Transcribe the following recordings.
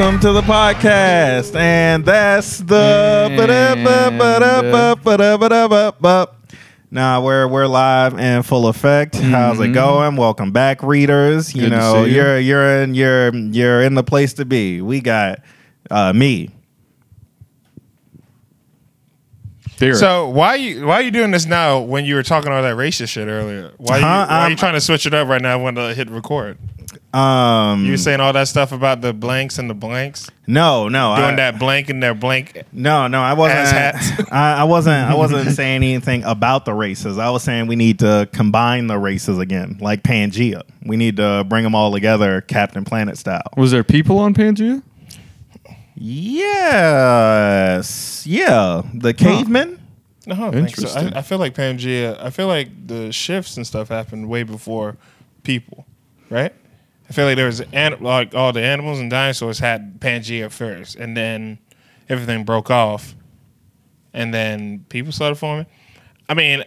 Welcome to the podcast, and that's the. Nah, we're we're live and full effect. How's it going? Welcome back, readers. You Good know, you. you're you're in you're you're in the place to be. We got uh, me. Derek. So why you why are you doing this now when you were talking all that racist shit earlier? Why you, Huh? why are Um, you trying to switch it up right now when to hit record? Um, You were saying all that stuff about the blanks and the blanks, no, no, doing I, that blank and their blank. No, no, I wasn't. Ass hats. I, I wasn't. I wasn't saying anything about the races. I was saying we need to combine the races again, like Pangea. We need to bring them all together, Captain Planet style. was there people on Pangea? Yes, yeah, the cavemen. Oh, no, I don't think so. Interesting. I, I feel like Pangea. I feel like the shifts and stuff happened way before people, right? I feel like there was an, like all the animals and dinosaurs had Pangea first, and then everything broke off, and then people started forming. I mean,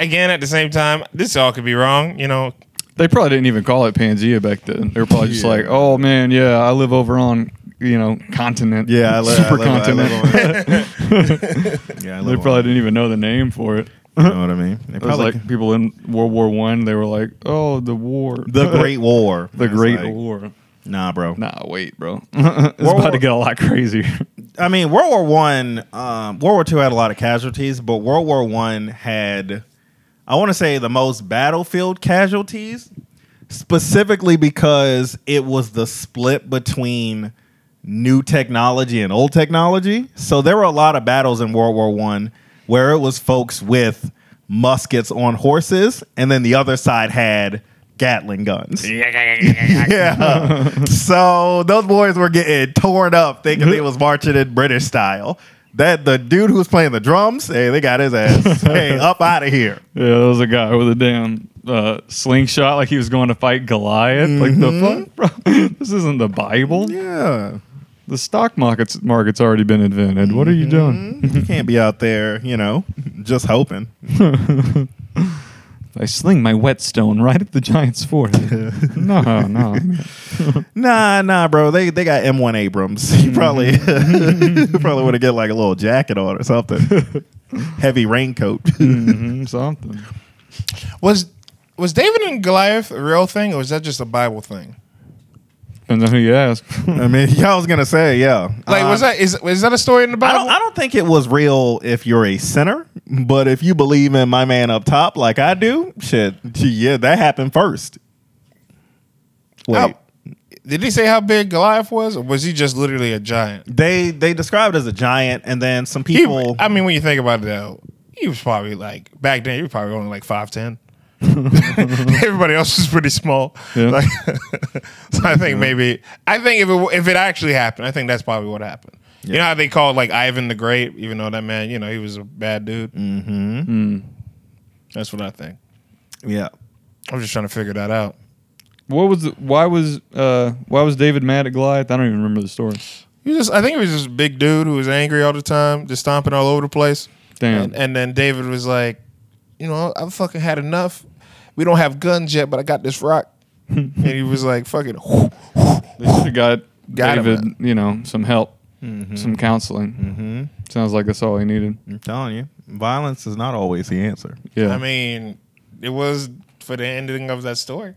again, at the same time, this all could be wrong. You know, They probably didn't even call it Pangea back then. They were probably just like, "Oh man, yeah, I live over on you know continent, Yeah, I li- I I continent." Yeah, I they probably didn't even know the name for it. You know what I mean? They It was probably like people in World War One. They were like, "Oh, the war, the Great War. the It's Great like, War." Nah, bro. Nah, wait, bro. it's War- about to get a lot crazier. I mean, World War One, um, World War Two had a lot of casualties, but World War One had, I want to say, the most battlefield casualties, specifically because it was the split between new technology and old technology. So there were a lot of battles in World War One where it was folks with muskets on horses, and then the other side had Gatling guns. Yeah. so those boys were getting torn up thinking they was marching in British style. That the dude who was playing the drums, hey, they got his ass. hey, up out of here. Yeah, there was a guy with a damn uh, slingshot, like he was going to fight Goliath. Like the fuck, bro? This isn't the Bible. Yeah. The stock market's market's already been invented. What are you doing? You can't be out there, you know, just hoping. I sling my whetstone right at the giant's forehead. no, no. Nah, nah, bro. They they got M1 Abrams. You probably you probably would have get like a little jacket on or something. Heavy raincoat. Mhm, something. was was David and Goliath a real thing, or was that just a Bible thing? Depends on who you ask. I mean, yeah, I was gonna say, yeah. Like, was Um, that is is that a story in the I Bible? don't, I don't think it was real if you're a sinner, but if you believe in my man up top like I do, shit, yeah, that happened first. Wait, How- did he say how big Goliath was, or was he just literally a giant? they they described it as a giant, and then some He- people. I mean, when you think about it, though, he was probably like back then. He was probably only like five ten. Everybody else was pretty small. Yeah. Like, so I think maybe I think if it if it actually happened, I think that's probably what happened. You know how they called like Ivan the Great, even though that man, you know, he was a bad dude. Mm-hmm. That's what I think. yeah, I'm just trying to figure that out. What was the, why was uh why was David mad at Goliath? I don't even remember the story. He was just, I think he was just a big dude who was angry all the time, just stomping all over the place. Damn. And, and then David was like, you know, I've fucking had enough. We don't have guns yet, but I got this rock. and he was like, fucking, They should have got, Got him, David, you know, some help, some counseling. Mm-hmm. Sounds like that's all he needed. I'm telling you, violence is not always the answer. Yeah. I mean, it was for the ending of that story.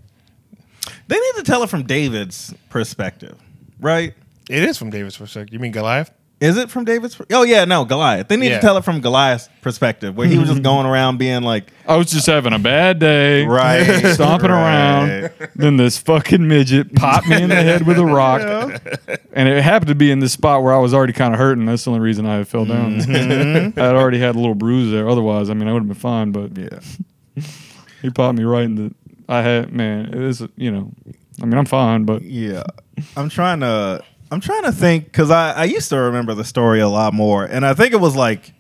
They need to tell it from David's perspective, right? It is from David's perspective. You mean Goliath? Is it from David's? Oh yeah, no, Goliath. They need Yeah. to tell it from Goliath's perspective, where he was just going around being like, I was just having a bad day. right, Stomping right. around. Then this fucking midget popped me in the head with a rock. And it happened to be in this spot where I was already kind of hurting. That's the only reason I fell down. Mm-hmm. I had already had a little bruise there. Otherwise, I mean, I would have been fine. But Yeah. he popped me right in the. I had, man, it is, you know, I mean, I'm fine, but Yeah, I'm trying to. I'm trying to think because I, I used to remember the story a lot more, and I think it was like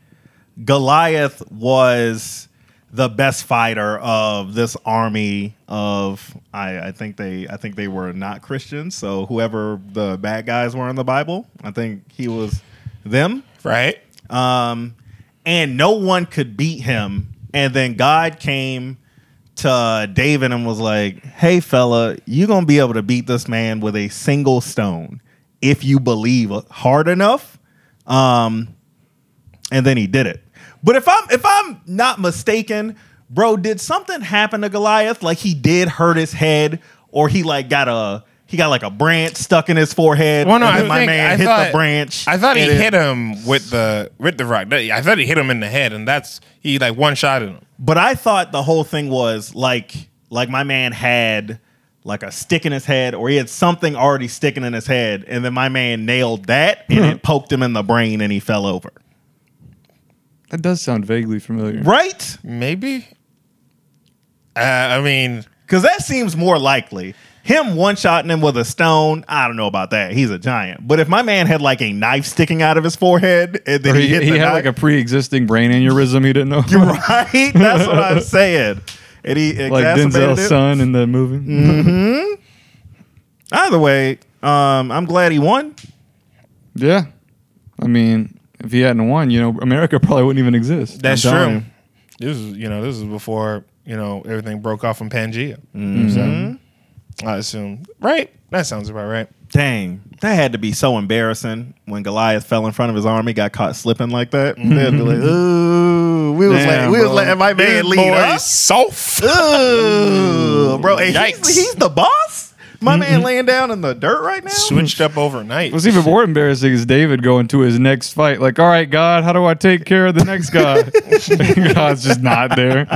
Goliath was the best fighter of this army of I, I think they I think they were not Christians, so whoever the bad guys were in the Bible, I think he was them. Right? Um, and no one could beat him. And then God came to David and was like, "Hey, fella, you're gonna be able to beat this man with a single stone." If you believe hard enough. Um, and then he did it. But if I'm if I'm not mistaken, bro, did something happen to Goliath? Like he did hurt his head, or he like got a he got like a branch stuck in his forehead. Well, no, and I my think- man I hit thought- the branch. I thought he it- hit him with the with the rock. I thought he hit him in the head, and that's he like one shot at him. But I thought the whole thing was like like my man had like a stick in his head or he had something already sticking in his head and then my man nailed that and it poked him in the brain and he fell over. That does sound vaguely familiar. Right? Maybe. Uh, I mean, Cuz that seems more likely. Him one-shotting him with a stone, I don't know about that. He's a giant. But if my man had like a knife sticking out of his forehead and then Or he, he, hit he the had knife, like a pre-existing brain aneurysm he didn't know. right? That's what I'm saying. And he like Denzel's it. son in the movie. Mm. Either way, um, I'm glad he won. Yeah. I mean, if he hadn't won, you know, America probably wouldn't even exist. that's I'm true. telling This is you know this is before you know everything broke off from Pangea. Mm-hmm. So I assume right. That sounds about right. Dang, that had to be so embarrassing when Goliath fell in front of his army, got caught slipping like that. They'd be like, "Ooh, we was Damn, letting, we was bro. letting my man lead boy us." soft. Ooh, bro, and Yikes. he's, he's the boss. My mm-hmm. man laying down in the dirt right now. Switched up overnight. What's even more embarrassing is David going to his next fight. Like, all right, God, how do I take care of the next guy? God's just not there.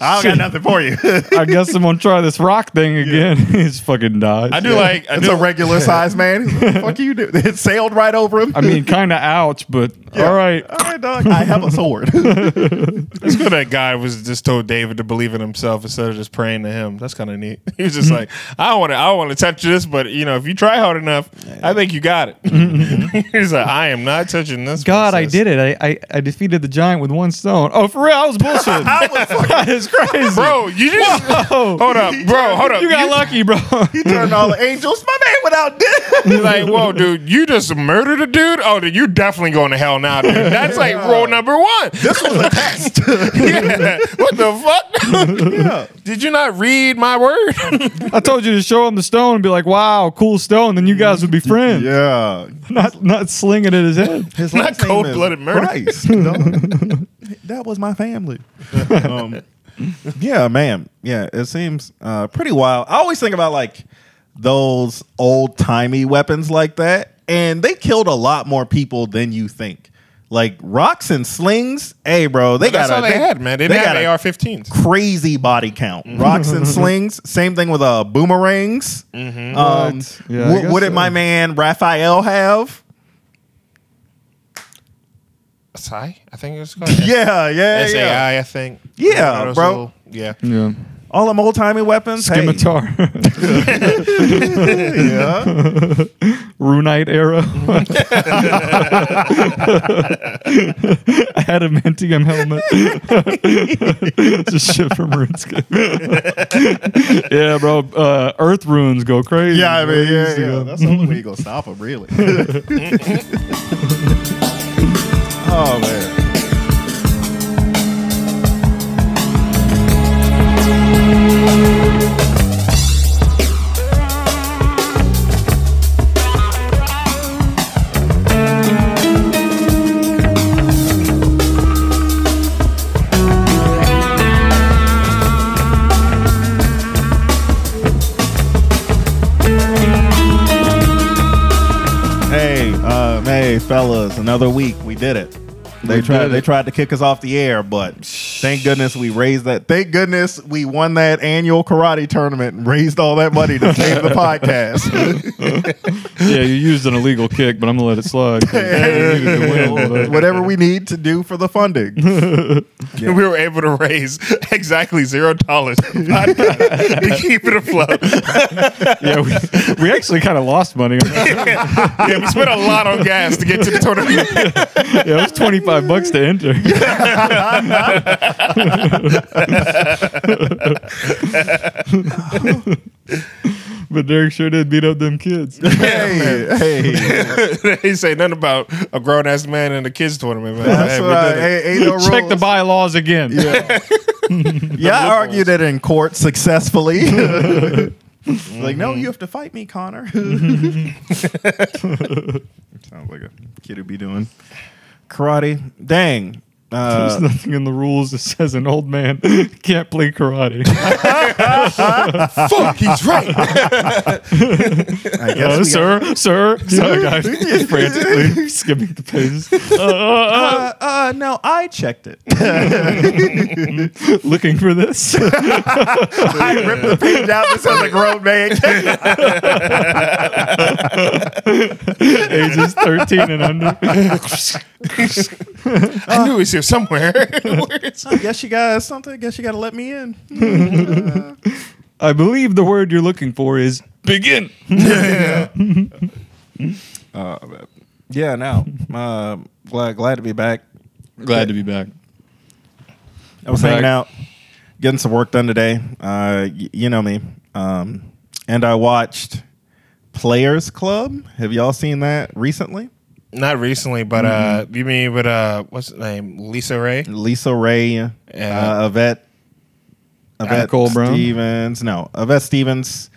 I don't got nothing for you. I guess I'm gonna try this rock thing again. He's fucking died. I do like. I it's do, a regular size man. what Fuck you do. It sailed right over him. I mean, kind of ouch, but all right. all right, dog. I have a sword. It's good that guy was just told David to believe in himself instead of just praying to him. That's kind of neat. He was just mm-hmm. like, I don't want to, I don't want to touch this, but you know, if you try hard enough, I think you got it. Mm-hmm. He's like, I am not touching this. God, I did it. I, I I defeated the giant with one stone. Oh, for real? I was bullshit. that is crazy, bro. You just Whoa. hold up, bro. Hold up. You got lucky, bro. he turned all the angels. My man without out dead. Like, whoa, dude, you just murdered a dude? Oh, then you're definitely going to hell now, dude. That's like rule number one. this was a test. yeah. What the fuck? Did you not read my word? I told you to show him the stone and be like, "Wow, cool stone." Then you guys would be friends. yeah. Not not slinging at his head. His Not last name is cold-blooded murder. Christ, dog. that was my family. Um, yeah, man. Yeah, it seems uh, pretty wild. I always think about like those old timey weapons like that, and they killed a lot more people than you think. Like rocks and slings, hey, bro, they That's got all a, they had, man. They didn't got AR-15s. crazy body count. Rocks and slings. Same thing with uh, boomerangs. Mm-hmm. Um, What? Yeah, I what, guess what did so. my man Raphael have? SI, I think it was called. Yeah, yeah, SAI, yeah. I think. Yeah, One bro. little- yeah. Yeah. All them old timey weapons. Hey, Scimitar. yeah. Runite era. Adamantium helmet. Just shit from RuneScape. yeah, bro. Uh, Earth runes go crazy. Yeah, I mean, yeah, yeah. go- That's the only way you gonna stop them, really. oh man. Hey, fellas, another week. We did it. They We tried. did They tried to kick us off the air, but thank goodness we raised that. Thank goodness we won that annual karate tournament and raised all that money to save the podcast. Yeah, you used an illegal kick, but I'm gonna let it slide. 'cause you needed to win, but- Whatever we need to do for the funding. We were able to raise exactly zero dollars to keep it afloat. Yeah, we, we actually kind of lost money. On yeah, we spent a lot on gas to get to the tournament. Yeah, it was 25 bucks to enter. but Derek sure did beat up them kids. hey, hey, he say nothing about a grown ass man in a kids tournament, man. that's Hey, we right. did. Hey, ain't no rules. Check the bylaws again. Yeah, I argued it in court successfully. like, no, mm-hmm. you have to fight me, Connor. Sounds like a kid who'd be doing karate. Dang. There's Uh, nothing in the rules that says an old man can't play karate. Fuck, he's right. I guess Uh, we sir, sir, sorry, guys, frantically skipping the pages, Uh, uh, no, I checked it. looking for this. I ripped the page out. This is a grown man. Ages 13 and under. I knew he was here somewhere. I guess you got something. I guess you got to let me in. I believe the word you're looking for is begin. Uh, yeah, Now, Uh, glad glad to be back. Glad to be back. I was Back. hanging out, getting some work done today. Uh, y- you know me. Um, and I watched Players Club. Have y'all seen that recently? Not recently, but uh, you mean with uh, what's his name? LisaRaye. Lisa Ray, uh, Yeah. Yvette, Yvette Nicole Brown? Stevens. No, Yvette Stevens.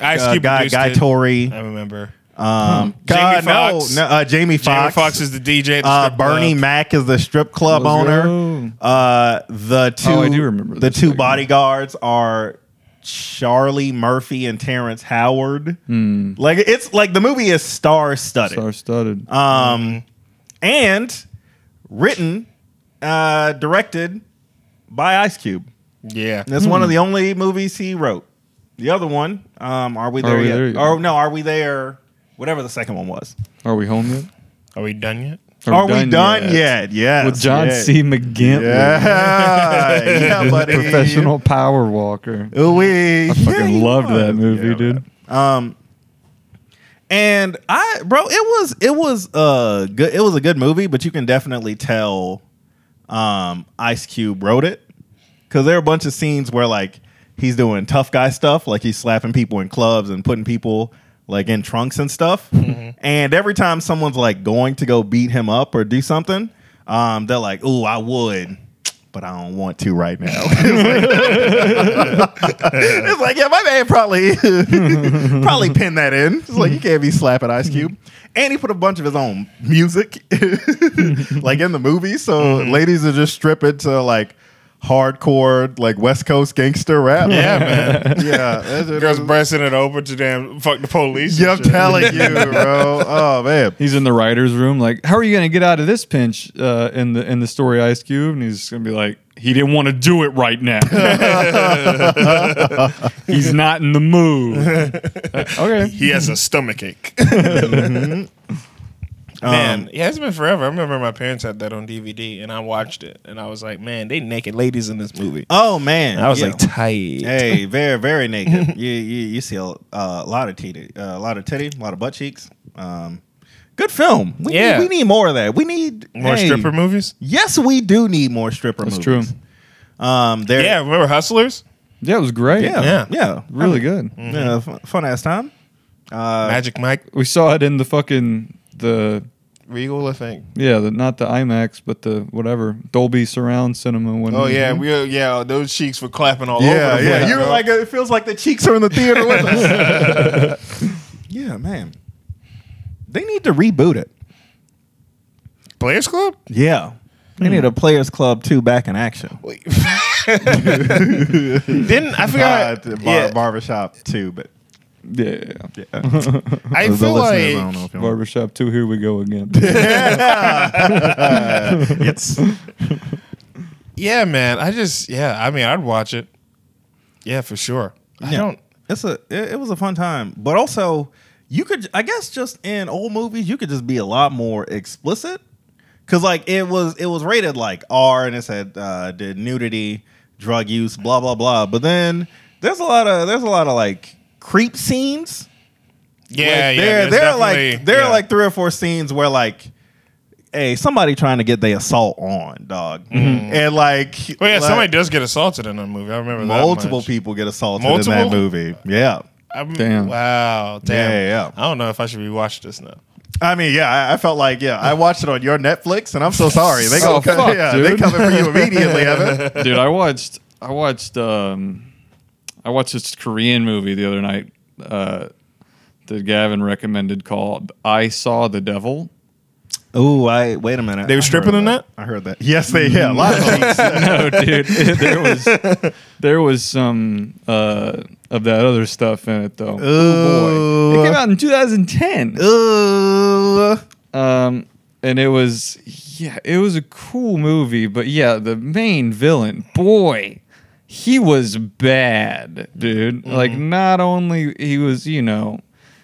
Ice Uh, Cube guy produced Guy it. Torry. I remember. Um, Jamie God, no, Foxx. no, uh, Jamie Jamie Foxx. Foxx is the DJ. at the Uh, Bernie club. Mac is the strip club Let's owner. go. Uh, the two, Oh, I do remember the two segment. bodyguards are Charlie Murphy and Terrence Howard. Hmm. Like it's like the movie is star studded. Star studded. Um, and written, uh, directed by Ice Cube. Yeah. That's one of the only movies he wrote. The other one, um, are we there We yet? There Yet? Or no, are we there? Whatever the second one was. Are we home yet? Are we done yet? Are, we done yet? Yes. With John yes. C. McGinley, Yeah, yeah, buddy. professional power walker. Ooh-wee. I fucking Yeah, loved that movie, Yeah, dude. Um, and I, bro, it was it was uh good. It was a good movie, but you can definitely tell, um, Ice Cube wrote it because there are a bunch of scenes where like he's doing tough guy stuff, like he's slapping people in clubs and putting people like in trunks and stuff. And every time someone's like going to go beat him up or do something, um, they're like, "Ooh, I would." But I don't want to right now. it's like, yeah, my man probably probably pinned that in. It's like you can't be slapping Ice Cube. And he put a bunch of his own music like in the movie. So ladies are just stripping to like hardcore like West Coast gangster rap. Yeah, man. yeah. that's- Girls breasting it over to damn fuck the police. Yeah, I'm shit. telling you, bro. Oh man. He's in the writers' room, like, how are you gonna get out of this pinch uh, in the in the story Ice Cube? And he's gonna be like, he didn't want to do it right now. he's not in the mood. okay. He has a stomach ache. Um, Man, yeah, it's been forever. I remember my parents had that on DVD, and I watched it, and I was like, "Man, they naked ladies in this movie." Oh man. I was Yeah. like, "Tight." Hey, very, very naked. you, you, you see a, uh, lot of titty, uh, a lot of titty, a lot of butt cheeks. Um, good film. We Yeah. need, we need more of that. We need More hey, stripper movies. Yes, we do need more stripper That's movies. true. Um, there. Yeah, remember Hustlers? Yeah, it was great. yeah, Yeah. yeah, Really good. Yeah, fun, fun ass time. Uh, Magic Mike, We saw it in the fucking the Regal, I think. yeah, the, not the IMAX, but the whatever Dolby Surround Cinema. When Oh it yeah, in. we yeah, those cheeks were clapping all yeah, over. the yeah. place, You're bro. like it feels like the cheeks are in the theater with us. yeah, man. They need to reboot it. Players Club. Yeah. They need a Players Club 2 back in action. Wait. Didn't I forgot? Uh, bar, yeah, Barbershop 2, but yeah, yeah. I The feel listeners, I don't like know if you want- Barbershop Two. Here we go again. it's yeah, man. I just yeah. I mean, I'd watch it. Yeah, for sure. I Yeah. don't. it's a it, it was a fun time, but also you could I guess just in old movies you could just be a lot more explicit because like it was it was rated like R and it said uh, did nudity, drug use, blah blah blah. But then there's a lot of there's a lot of like creep scenes. Yeah, Like, yeah. there there's there are like there yeah. are like three or four scenes where like. Hey, somebody trying to get their assault on, dog, and like, Mm-hmm. Oh yeah, like, somebody does get assaulted in that movie. I remember that multiple people get assaulted in that movie. Yeah, I'm- Damn. Wow. Damn. Yeah, yeah. I don't know if I should rewatch this now. I mean, yeah, I, I felt like, yeah, I watched it on your Netflix, and I'm so sorry. They go, Oh, fuck, yeah, they coming for you immediately, Evan. Dude, I watched I watched um I watched this Korean movie the other night uh, that Gavin recommended called "I Saw the Devil." Oh, I wait a minute. They were stripping heard in that? I heard that. Yes, they yeah. A lot of cheeks. no, dude, there was there was some uh, of that other stuff in it though. Oh boy, it came out in 2010. Ooh. Um, and it was yeah, it was a cool movie, but yeah, the main villain, boy, he was bad, dude. Like not only he was, you know,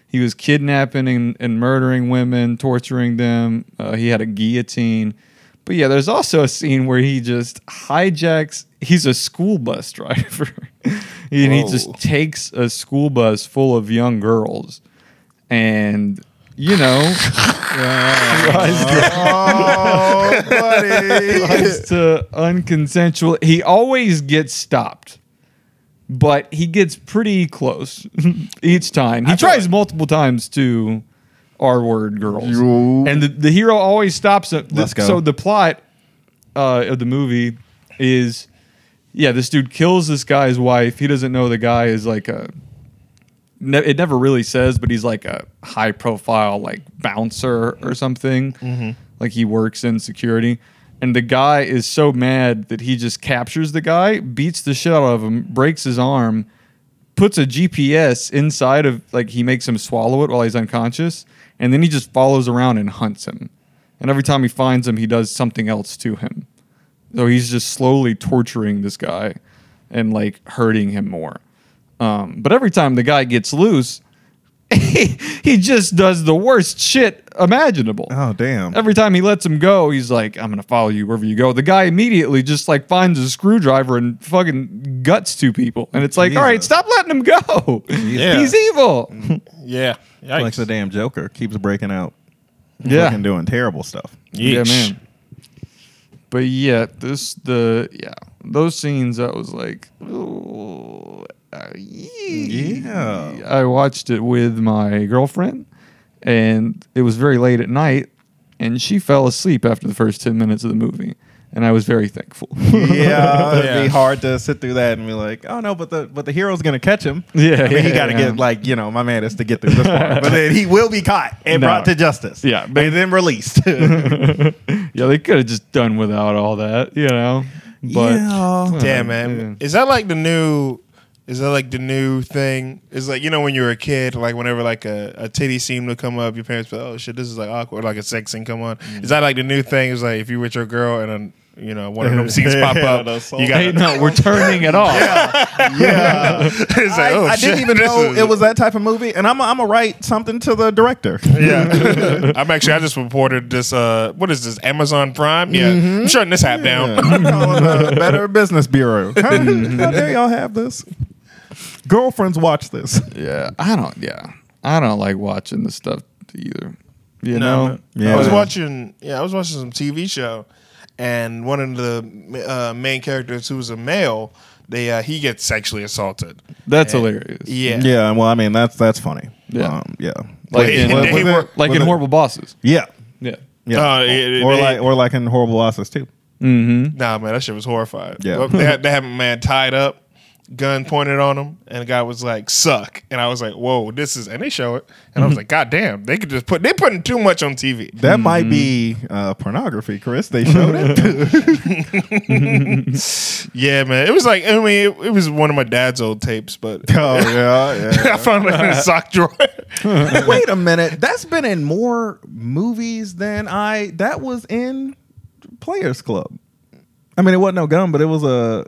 he was kidnapping and, and murdering women, torturing them. Uh, he had a guillotine. But yeah, there's also a scene where he just hijacks. He's a school bus driver, and he just takes a school bus full of young girls, and you know, to Oh, buddy. tries to unconsensual. He always gets stopped, but he gets pretty close each time. He tries multiple times to R word girls, You- and the, the hero always stops him. The- Let's go. So the plot uh, of the movie is, yeah, this dude kills this guy's wife. He doesn't know the guy is like a. Ne- it never really says, but he's like a high profile like bouncer or something. Mm-hmm. Like he works in security. And the guy is so mad that he just captures the guy, beats the shit out of him, breaks his arm, puts a GPS inside of like he makes him swallow it while he's unconscious, and then he just follows around and hunts him. And every time he finds him, he does something else to him. So he's just slowly torturing this guy and like hurting him more. Um, but every time the guy gets loose, he, he just does the worst shit imaginable. Oh damn. Every time he lets him go, he's like, I'm gonna follow you wherever you go. The guy immediately just like finds a screwdriver and fucking guts two people. And it's like, all right, stop letting him go. Yeah. He's evil. Yeah. like Yikes. the damn Joker keeps breaking out. Yeah. Fucking doing terrible stuff. Yeah, man. But yeah, this the yeah those scenes I was like, ooh, uh, Yeah. I watched it with my girlfriend, and it was very late at night, and she fell asleep after the first ten minutes of the movie, and I was very thankful. Yeah, it'd Yeah. be hard to sit through that and be like, oh no, but the but the hero's gonna catch him. Yeah, I mean, he got to yeah. get like you know, my man is to get through this part, but then he will be caught and No. brought to justice. Yeah, and then released. yeah, they could have just done without all that, you know. But Yeah. well, Damn, man. Is that like the new? Is that like the new thing? Is like you know when you were a kid, like whenever like a, a titty scene would come up, your parents be like, "Oh shit, this is like awkward." Like a sex scene come on. Mm. Is that like the new thing? Is like if you with your girl and you know one of them scenes pop up, those you got Hey, no, we're turning it off. yeah. it's like, I, oh, I didn't even know is- it was that type of movie, and I'm I'm gonna write something to the director. Yeah, I'm actually. I just reported this. Uh, what is this? Amazon Prime? Yeah, I'm shutting this app down. I'm the Better Business Bureau. How, how dare y'all have this? Girlfriends watch this. Yeah, I don't. Yeah, I don't like watching this stuff either. You No, know. man. Yeah. I was watching. Yeah, I was watching some TV show, and one of the uh, main characters, who's a male, they uh, he gets sexually assaulted. That's And- hilarious. Yeah, Yeah, well, I mean that's that's funny. Yeah. um, yeah, Like Wait, in, and they were- like in horrible bosses. yeah, Yeah. yeah. Uh, it- or they- like or like in Horrible Bosses too. Mm-hmm. Nah, man, that shit was horrifying. Yeah. Well, they had, they had a man tied up, gun pointed on him, and the guy was like, "Suck," and I was like, "Whoa, this is," and they show it, and I was like, "God damn, they could just put they putting too much on TV." That might be uh, pornography, Chris. They showed it. Yeah, man, it was like I mean, it, it was one of my dad's old tapes, but oh yeah, I found it in a sock drawer. Wait a minute. That's been in more movies than I. That was in Players Club. I mean, it wasn't no gun, but it was a.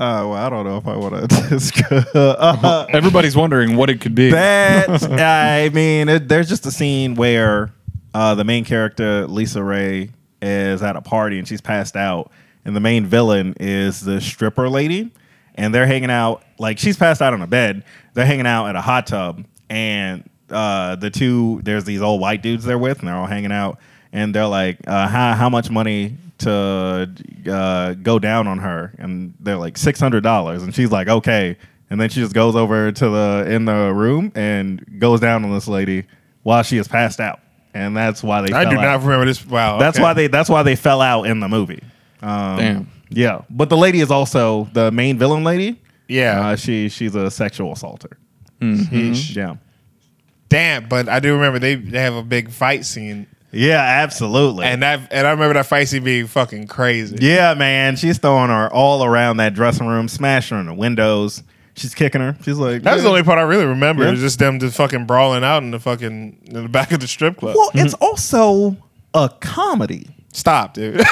Uh, well, I don't know if I want to discuss. Uh, Everybody's wondering what it could be. that I mean, it, there's just a scene where uh, the main character LisaRaye is at a party and she's passed out, and the main villain is the stripper lady, and they're hanging out like she's passed out on a bed. They're hanging out at a hot tub, and uh, the two there's these old white dudes they're with, and they're all hanging out, and they're like, uh, "How how much money?" To uh, go down on her and they're like $600 and she's like okay and then she just goes over to the in the room and goes down on this lady while she is passed out and that's why they I fell do out. not remember this. Wow, that's okay. why they that's why they fell out in the movie um, Damn. yeah but the lady is also the main villain lady Yeah. Uh, she she's a sexual assaulter. Sheesh. Yeah. Damn, but I do remember they, they have a big fight scene, Yeah, absolutely. and that and I remember that fight scene being fucking crazy. yeah, man, she's throwing her all around that dressing room, smashing her in the windows. She's kicking her. She's like, That's was the only part I really remember. Yeah. It was just them just fucking brawling out in the fucking in the back of the strip club. Well, it's mm-hmm. also a comedy. Stop, dude. but,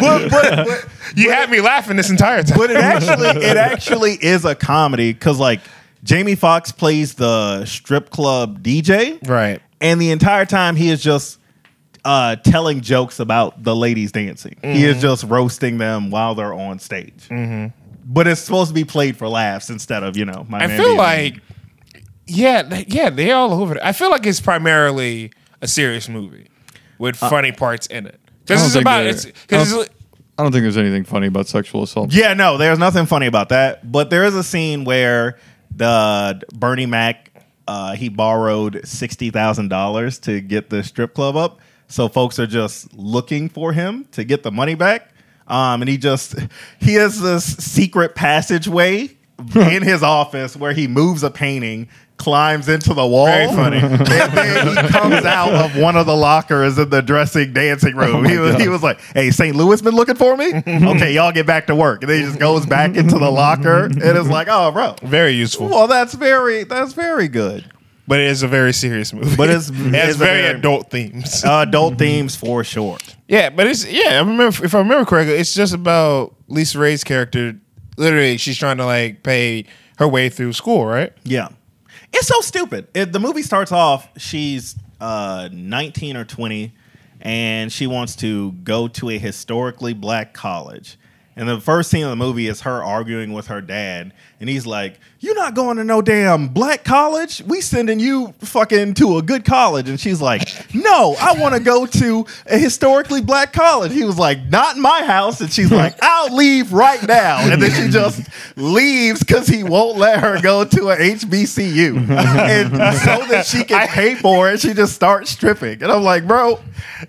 but, but, you had me laughing this entire time. but it actually it actually is a comedy because like Jamie Foxx plays the strip club DJ, right. And the entire time he is just uh, telling jokes about the ladies dancing. He Mm-hmm. is just roasting them while they're on stage. But it's supposed to be played for laughs instead of you know. My I feel being- like, yeah, yeah, they're all over it. I feel like it's primarily a serious movie with funny parts in it. I Because don't it's think about it's I don't think there's anything funny about sexual assault. Yeah, no, there's nothing funny about that. But there is a scene where the Bernie Mac uh, he borrowed sixty thousand dollars to get the strip club up. So folks are just looking for him to get the money back. Um, and he just he has this secret passageway in his office where he moves a painting, climbs into the wall. Very funny. and then he comes out of one of the lockers in the dressing dancing room. he was he was like, "Hey, St. Louis been looking for me. okay, y'all get back to work." And then he just goes back into the locker, and it's like, "Oh, bro." very useful. Well, that's very that's very good. but it is a very serious movie. But it's- it it's very very- adult themes. Uh, adult themes for sure. yeah, but it's yeah. I remember if I remember correctly, it's just about LisaRaye's character. Literally, she's trying to like pay her way through school, right? Yeah. It's so stupid. It, the movie starts off, she's uh, 19 or 20, and she wants to go to a historically black college. And the first scene of the movie is her arguing with her dad. And he's like, You're not going to no damn black college? We sending you fucking to a good college. And she's like, No, I want to go to a historically black college. He was like, Not in my house. And she's like, I'll leave right now. And then she just leaves because he won't let her go to a HBCU. and so that she can pay for it, she just starts stripping. And I'm like, Bro,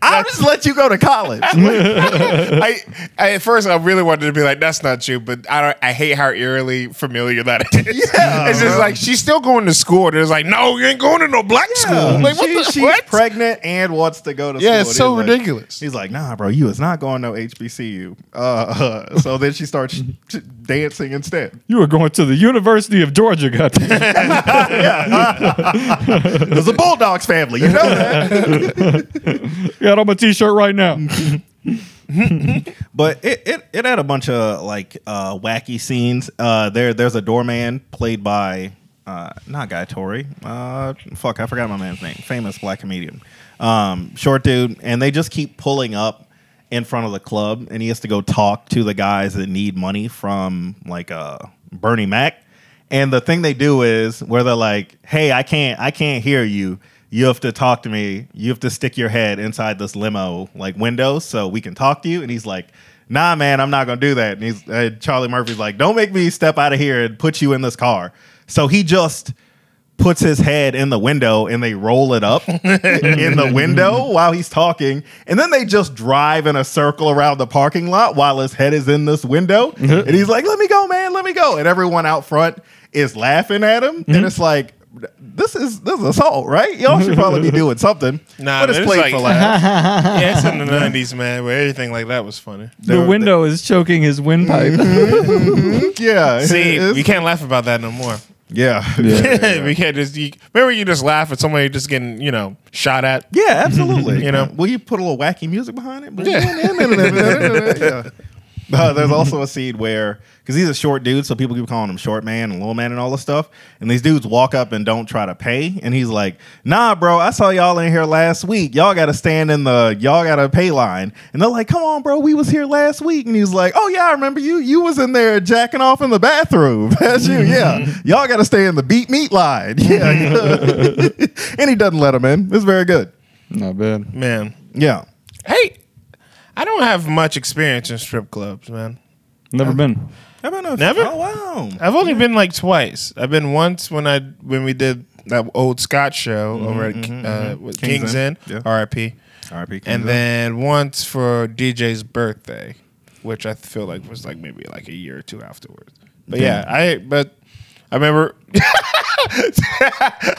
I'll just let you go to college. I, I at first I really wanted to be like that's not you," but I don't, I hate how eerily familiar that is. Yeah, it's just bro. like she's still going to school. And it's like no, you ain't going to no black school. Like what She- the she's what? pregnant and wants to go to school. Yeah, it's so he's like- ridiculous. he's like, nah, bro, you is not going to HBCU. Uh, uh, so then she starts dancing instead. You are going to the University of Georgia, goddamn. There's a Bulldogs family, you know that. Got on my t-shirt right now. But it, it, it had a bunch of like uh, wacky scenes. Uh, there there's a doorman played by uh, not Guy Torry. Uh, fuck, I forgot my man's name. Famous black comedian, um, short dude, and they just keep pulling up in front of the club, and he has to go talk to the guys that need money from like uh, Bernie Mac. And the thing they do is where they're like, "Hey, I can't, I can't hear you. You have to talk to me. You have to stick your head inside this limo like window so we can talk to you." And he's like, "Nah, man, I'm not gonna do that." And he's uh, Charlie Murphy's like, "Don't make me step out of here and put you in this car." So he just puts his head in the window and they roll it up in the window while he's talking. And then they just drive in a circle around the parking lot while his head is in this window. and he's like, let me go, man, let me go. And everyone out front is laughing at him. And it's like, this is this is assault, right? Y'all should probably be doing something. Nah, but it's man, it's played like- for laughs. yeah, it's in the nineties, man, where everything like that was funny. The There- window is choking his windpipe. Mm-hmm. Yeah. See, it's- we can't laugh about that no more. Yeah. we can't just. You, remember, you just laugh at somebody just getting, you know, shot at. Yeah, absolutely. You know? will you put a little wacky music behind it? Yeah. yeah. Uh, there's also a scene where, because he's a short dude, so people keep calling him short man and little man and all this stuff. And these dudes walk up and don't try to pay. And he's like, nah, bro, I saw y'all in here last week. Y'all got to stand in the, y'all got to pay line. And they're like, come on, bro, we was here last week. And he's like, oh, yeah, I remember you. You was in there jacking off in the bathroom. That's you, yeah. Y'all got to stay in the beat meat line. Yeah. and he doesn't let him in. It's very good. Not bad. Man, Yeah. hey, I don't have much experience in strip clubs, man. Never been. How about no- Never? Oh wow. I've only been like twice. I've been once when I when we did that old Scott show mm-hmm, over at mm-hmm, uh, mm-hmm. with King's King's Inn. Inn, Yeah. RIP, R.I.P. and then once for DJ's birthday, which I feel like was like maybe like a year or two afterwards. But yeah, I but I remember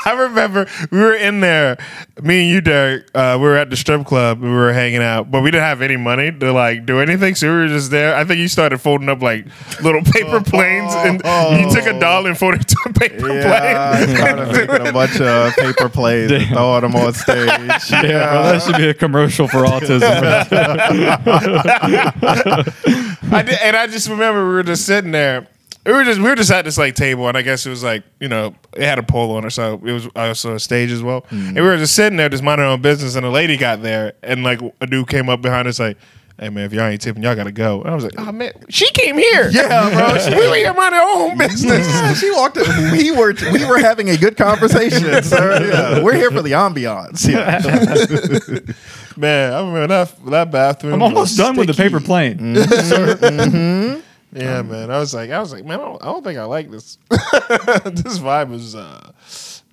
I remember we were in there, me and you, Derek. Uh, we were at the strip club. And we were hanging out, but we didn't have any money to like do anything. So we were just there. I think you started folding up like little paper planes, and you took a dollar and folded to a paper Yeah, I plane. started making a bunch of paper plays and throwing them on stage. Yeah, bro, that should be a commercial for autism. I did, and I just remember we were just sitting there. We were just we were just at this like table, and I guess it was like you know it had a pole on it, so it was also a stage as well. Mm-hmm. And we were just sitting there, just minding our own business, and a lady got there, and like a dude came up behind us like. Hey man, if y'all ain't tipping, y'all gotta go. And I was like, oh, oh man, she came here. Yeah, bro. we were here minding our own business. Yeah, she walked in. We were we were having a good conversation, sir. Yeah, we're here for the ambiance. Yeah. Man, I remember that that bathroom. I'm almost was done with the paper plane. Mm-hmm. Mm-hmm. Yeah, man. I was like, I was like, man, I don't, I don't think I like this. this vibe is, uh,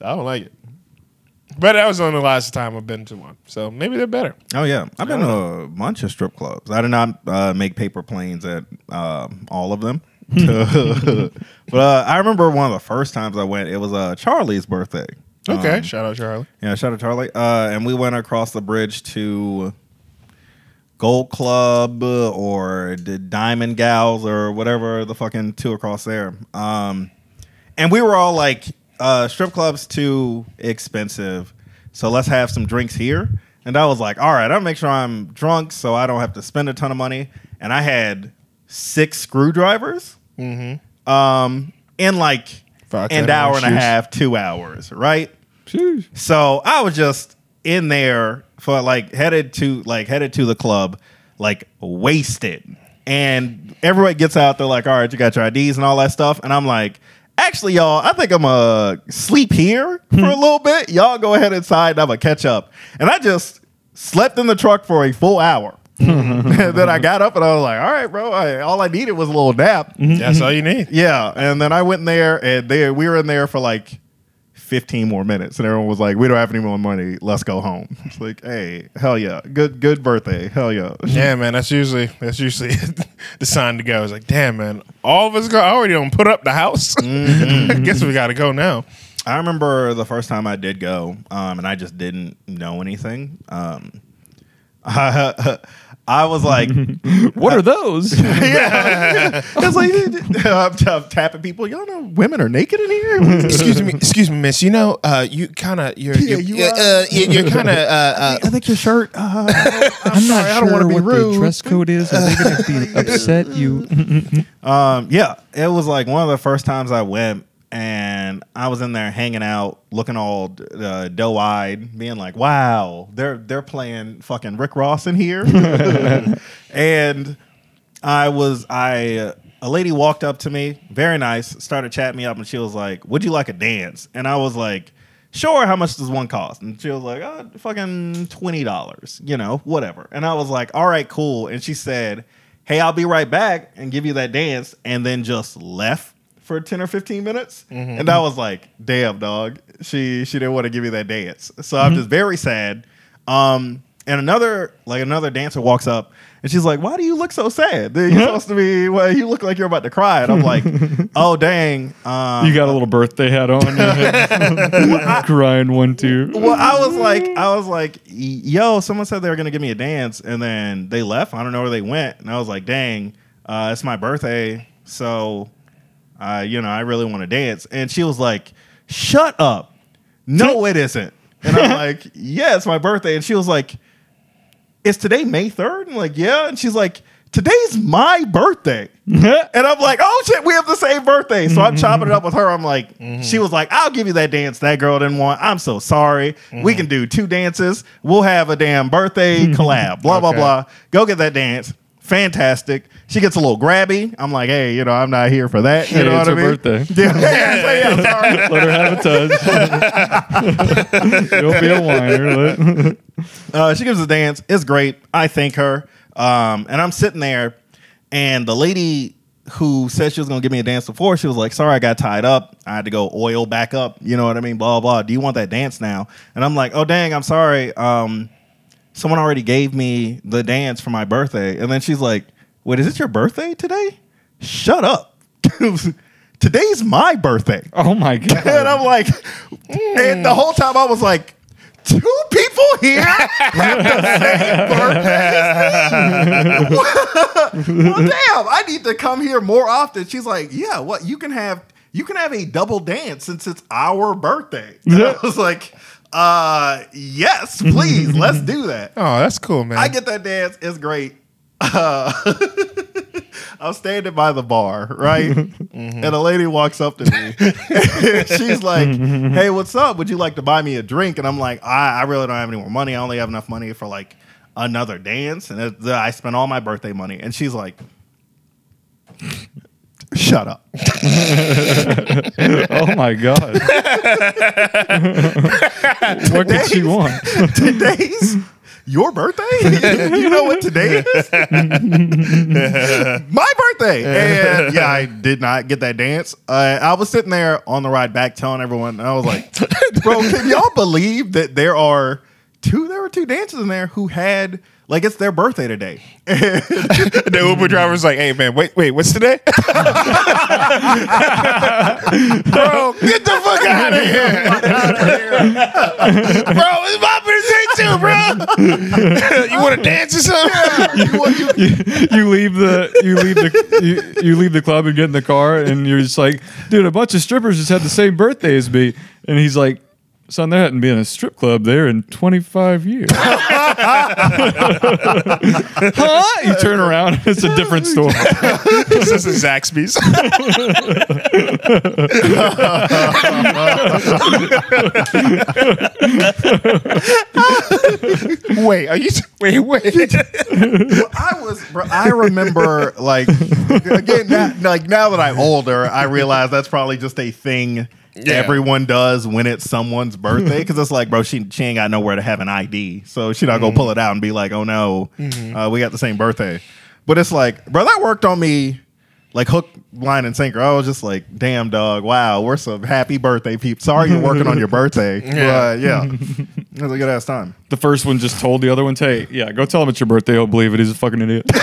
I don't like it. But that was only the last time I've been to one, so maybe they're better. Oh yeah, I've been to a bunch of strip clubs. I did not uh, make paper planes at um all of them, but uh, I remember one of the first times I went. It was uh, Charlie's birthday. Okay, Um, shout out Charlie. Yeah, shout out Charlie. Uh, and we went across the bridge to Gold Club or the Diamond Gals or whatever the fucking two across there. Um, and we were all like, uh, strip clubs too expensive, so let's have some drinks here. And I was like, all right, I'll make sure I'm drunk so I don't have to spend a ton of money. And I had six screwdrivers Mm-hmm. um, in like Five, an hour and a half, two hours, right? Sheesh. So I was just in there for like headed to like headed to the club, like wasted. And everyone gets out, they're like, all right, you got your IDs and all that stuff. And I'm like, actually, y'all, I think I'm uh sleep here for a little bit. Y'all go ahead inside and I'm gonna catch up. And I just slept in the truck for a full hour. and then I got up and I was like, all right, bro, I, all I needed was a little nap. That's all you need. Yeah, and then I went in there, and they we were in there for like fifteen more minutes, and everyone was like, "We don't have any more money. Let's go home." It's like, hey, hell yeah, good good birthday, hell yeah. Yeah, man. That's usually that's usually the sign to go. It's like, damn, man. All of us got already don't put up the house. I guess we got to go now. I remember the first time I did go, um, and I just didn't know anything. Um, I, I was like, What are those? yeah, it's like I'm, t- I'm tapping people. Y'all know women are naked in here. excuse me, excuse me, miss. You know, uh, you kind of you're, Yeah, you're, you uh, are. uh, you're, you're kind of uh, uh, I think your shirt. Uh, I'm not I don't wanna be what rude. the dress code is. Are they going to be upset? You Um, yeah, it was like one of the first times I went, and I was in there hanging out, looking all uh, doe eyed, being like, "Wow, they're they're playing fucking Rick Ross in here," and I was I. Uh, lady walked up to me, very nice, started chatting me up, and she was like, "Would you like a dance?" And I was like, "Sure." How much does one cost? And she was like, oh, "Fucking twenty dollars, you know, whatever." And I was like, "All right, cool." And she said, "Hey, I'll be right back and give you that dance," and then just left for ten or fifteen minutes. And I was like, "Damn, dog, she she didn't want to give me that dance." So I'm just very sad. Um, and another like another dancer walks up and she's like, "Why do you look so sad? You're supposed to be. Well, you look like you're about to cry." And I'm like, "Oh dang." Um, you got a little birthday hat on. Head. Crying one too. well, I was like, I was like, yo, someone said they were gonna give me a dance, and then they left. I don't know where they went, and I was like, dang, uh, it's my birthday, so, uh, you know, I really want to dance. And she was like, shut up, no, it isn't. And I'm like, yeah, it's my birthday, and she was like, is today May third? I'm like, yeah, and she's like. Today's my birthday. And I'm like, oh shit, we have the same birthday. So I'm chopping it up with her. I'm like, she was like, I'll give you that dance that girl didn't want. I'm so sorry. We can do two dances. We'll have a damn birthday collab. Blah, blah, blah. Go get that dance. Fantastic. She gets a little grabby. I'm like, hey, you know, I'm not here for that. You Hey, know it's what I her mean? birthday. Yeah, yeah, yeah, sorry. Let her have a touch. Don't be a whiner. Uh, she gives a dance. It's great. I thank her. Um, and I'm sitting there, and the lady who said she was going to give me a dance before, she was like, Sorry, I got tied up. I had to go oil back up. You know what I mean? Blah, blah. Do you want that dance now? And I'm like, Oh, dang, I'm sorry. Um, someone already gave me the dance for my birthday. And then she's like, Wait, is it your birthday today? Shut up. today's my birthday. Oh my god! And I'm like, and the whole time I was like, two people here have the same birthday. well, damn, I need to come here more often. She's like, yeah, what you can have you can have a double dance since it's our birthday. And I was like, uh, yes, please, let's do that. Oh, that's cool, man. I get that dance. It's great. Uh, I'm standing by the bar, right? And a lady walks up to me. she's like, Hey, what's up? Would you like to buy me a drink? And I'm like, I, I really don't have any more money. I only have enough money for like another dance. And it, I spent all my birthday money. And she's like, Shut up. oh my god! what did she want? Today's your birthday? you know what today is? My birthday. And yeah, I did not get that dance. Uh, I was sitting there on the ride back telling everyone, and I was like, bro, can y'all believe that there are two, there were two dancers in there who had, like, it's their birthday today. the Uber driver's like, "Hey, man, wait, wait, what's today?" bro, get the fuck out of here, bro. It's my birthday too, bro. you want to dance or something? You want- you- you, you leave the you leave the you, you leave the club and get in the car and you're just like, dude, a bunch of strippers just had the same birthday as me, and he's like, son, there hadn't been a strip club there in 25 years. huh? You turn around, it's a different store. this is Zaxby's. wait, are you? Wait, wait. I was, bro, I remember, like, again, now, like now that I'm older, I realize that's probably just a thing Yeah. everyone does when it's someone's birthday. Because it's like, bro, she she ain't got nowhere to have an ID, so she not gonna pull it out and be like, oh no, uh, we got the same birthday. But it's like, bro, that worked on me. Like hook, line, and sinker. I was just like, "Damn, dog! Wow, we're some happy birthday people." Sorry, you're working on your birthday. Yeah. yeah, yeah. It was a good ass time. The first one just told the other one, hey, yeah, go tell him it's your birthday. He'll believe it. He's a fucking idiot.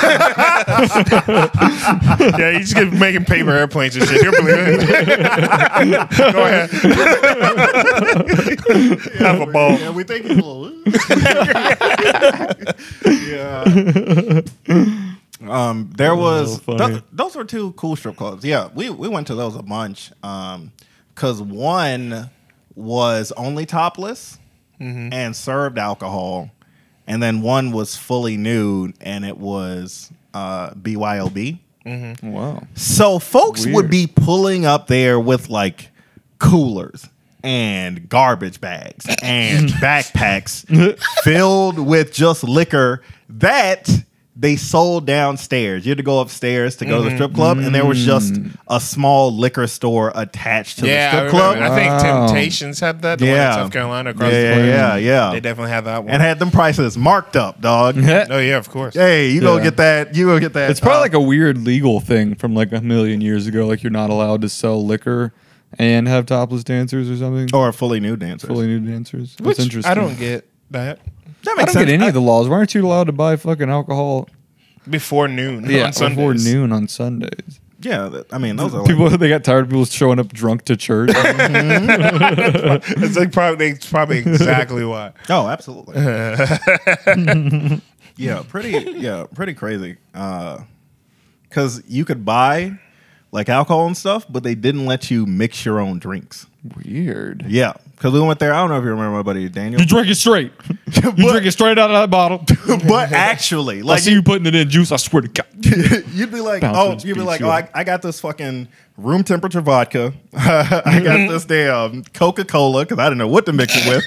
yeah, you just get making paper airplanes and shit. You'll believe it. Go ahead. Have a ball. Yeah, we think he's a little. yeah. Um, there was th- those were two cool strip clubs. Yeah, we we went to those a bunch. Um, cause one was only topless and served alcohol, and then one was fully nude and it was uh, BYOB. wow. So folks would be pulling up there with like coolers and garbage bags and backpacks filled with just liquor that they sold downstairs. You had to go upstairs to go to the strip club, and there was just a small liquor store attached to Yeah, the I, strip club. remember. I think Wow. Temptations had that. The one Yeah. in South Carolina Yeah, across the yeah, way. yeah, yeah. They definitely had that one. and had them prices marked up, dog. oh yeah, of course. hey, you go Yeah. get that. You go get that. It's probably uh, like a weird legal thing from like a million years ago. Like you're not allowed to sell liquor and have topless dancers or something. or fully nude dancer. Fully nude dancers. That's Which interesting. I don't get that. That I don't get any of the laws. Why aren't you allowed to buy fucking alcohol? Before noon on before noon on Sundays. Yeah, that- I mean those are like, People they got tired of people showing up drunk to church. Mm-hmm. It's like probably it's probably exactly why. Oh, absolutely. yeah, pretty. Yeah, pretty crazy. Uh, because you could buy like alcohol and stuff, but they didn't let you mix your own drinks. Weird. Yeah, because we went there. I don't know if you remember my buddy Daniel, You drink it straight. You But- drink it straight out of that bottle. but actually, like I see you putting it in juice. I swear to God. you'd be like, Bounce oh, you'd be like, you oh. I, I got this fucking room temperature vodka. I got this damn Coca Cola because I didn't know what to mix it with.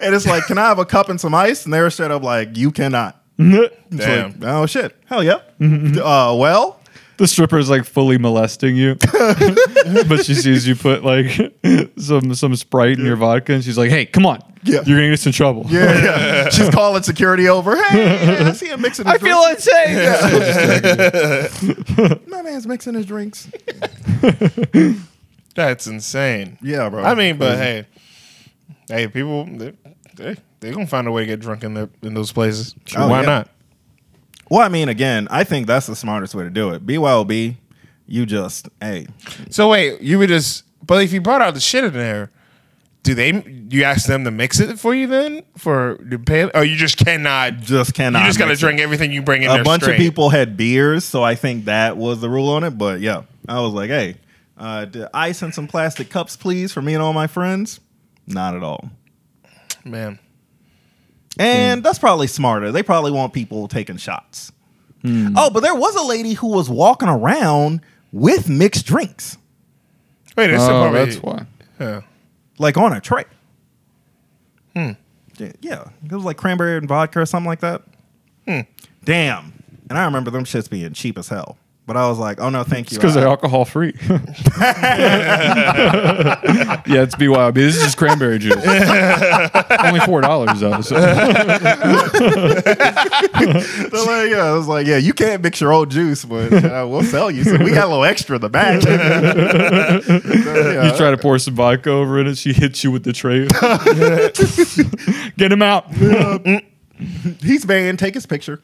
and it's like, can I have a cup and some ice? And they were straight up like, you cannot. Damn. like, oh shit, hell yeah. Uh, well, The stripper is like fully molesting you, but she sees you put like some some Sprite in your vodka, and she's like, "Hey, come on, Yeah. you're gonna get us in trouble." yeah, yeah. She's calling security over. Hey, I see him mixing. His I feel unsafe. drinks. my man's mixing his drinks. That's insane. Yeah, bro. I mean, but hey, hey, people they they they gonna find a way to get drunk in the in those places. Oh, Why yeah. not? Well, I mean, again, I think that's the smartest way to do it. BYOB, you just hey, So wait, you would just but if you brought out the shit in there, do they you ask them to mix it for you then for to pay or you just cannot just cannot. you just gotta mix it. drink everything you bring in a there bunch straight. of people had beers, so I think that was the rule on it. But yeah, I was like, hey, uh, ice and some plastic cups, please, for me and all my friends. Not at all. man. And hmm. that's probably smarter. They probably want people taking shots. Hmm. Oh, but there was a lady who was walking around with mixed drinks, Wait, that's Oh, probably, that's why. Yeah. like on a tray. Hmm. Yeah, it was like cranberry and vodka or something like that. Hmm. Damn. And I remember them shits being cheap as hell. But I was like, oh no, thank It's you. because I- they're alcohol free. yeah, it's BYOB. This is just cranberry juice. Only four dollars though. So. So, like, yeah, I was like, yeah, you can't mix your old juice, but uh, we'll sell you. So we got a little extra in the back. So, yeah. You try to pour some vodka over it, and she hits you with the tray. Get him out. He's banned. Take his picture.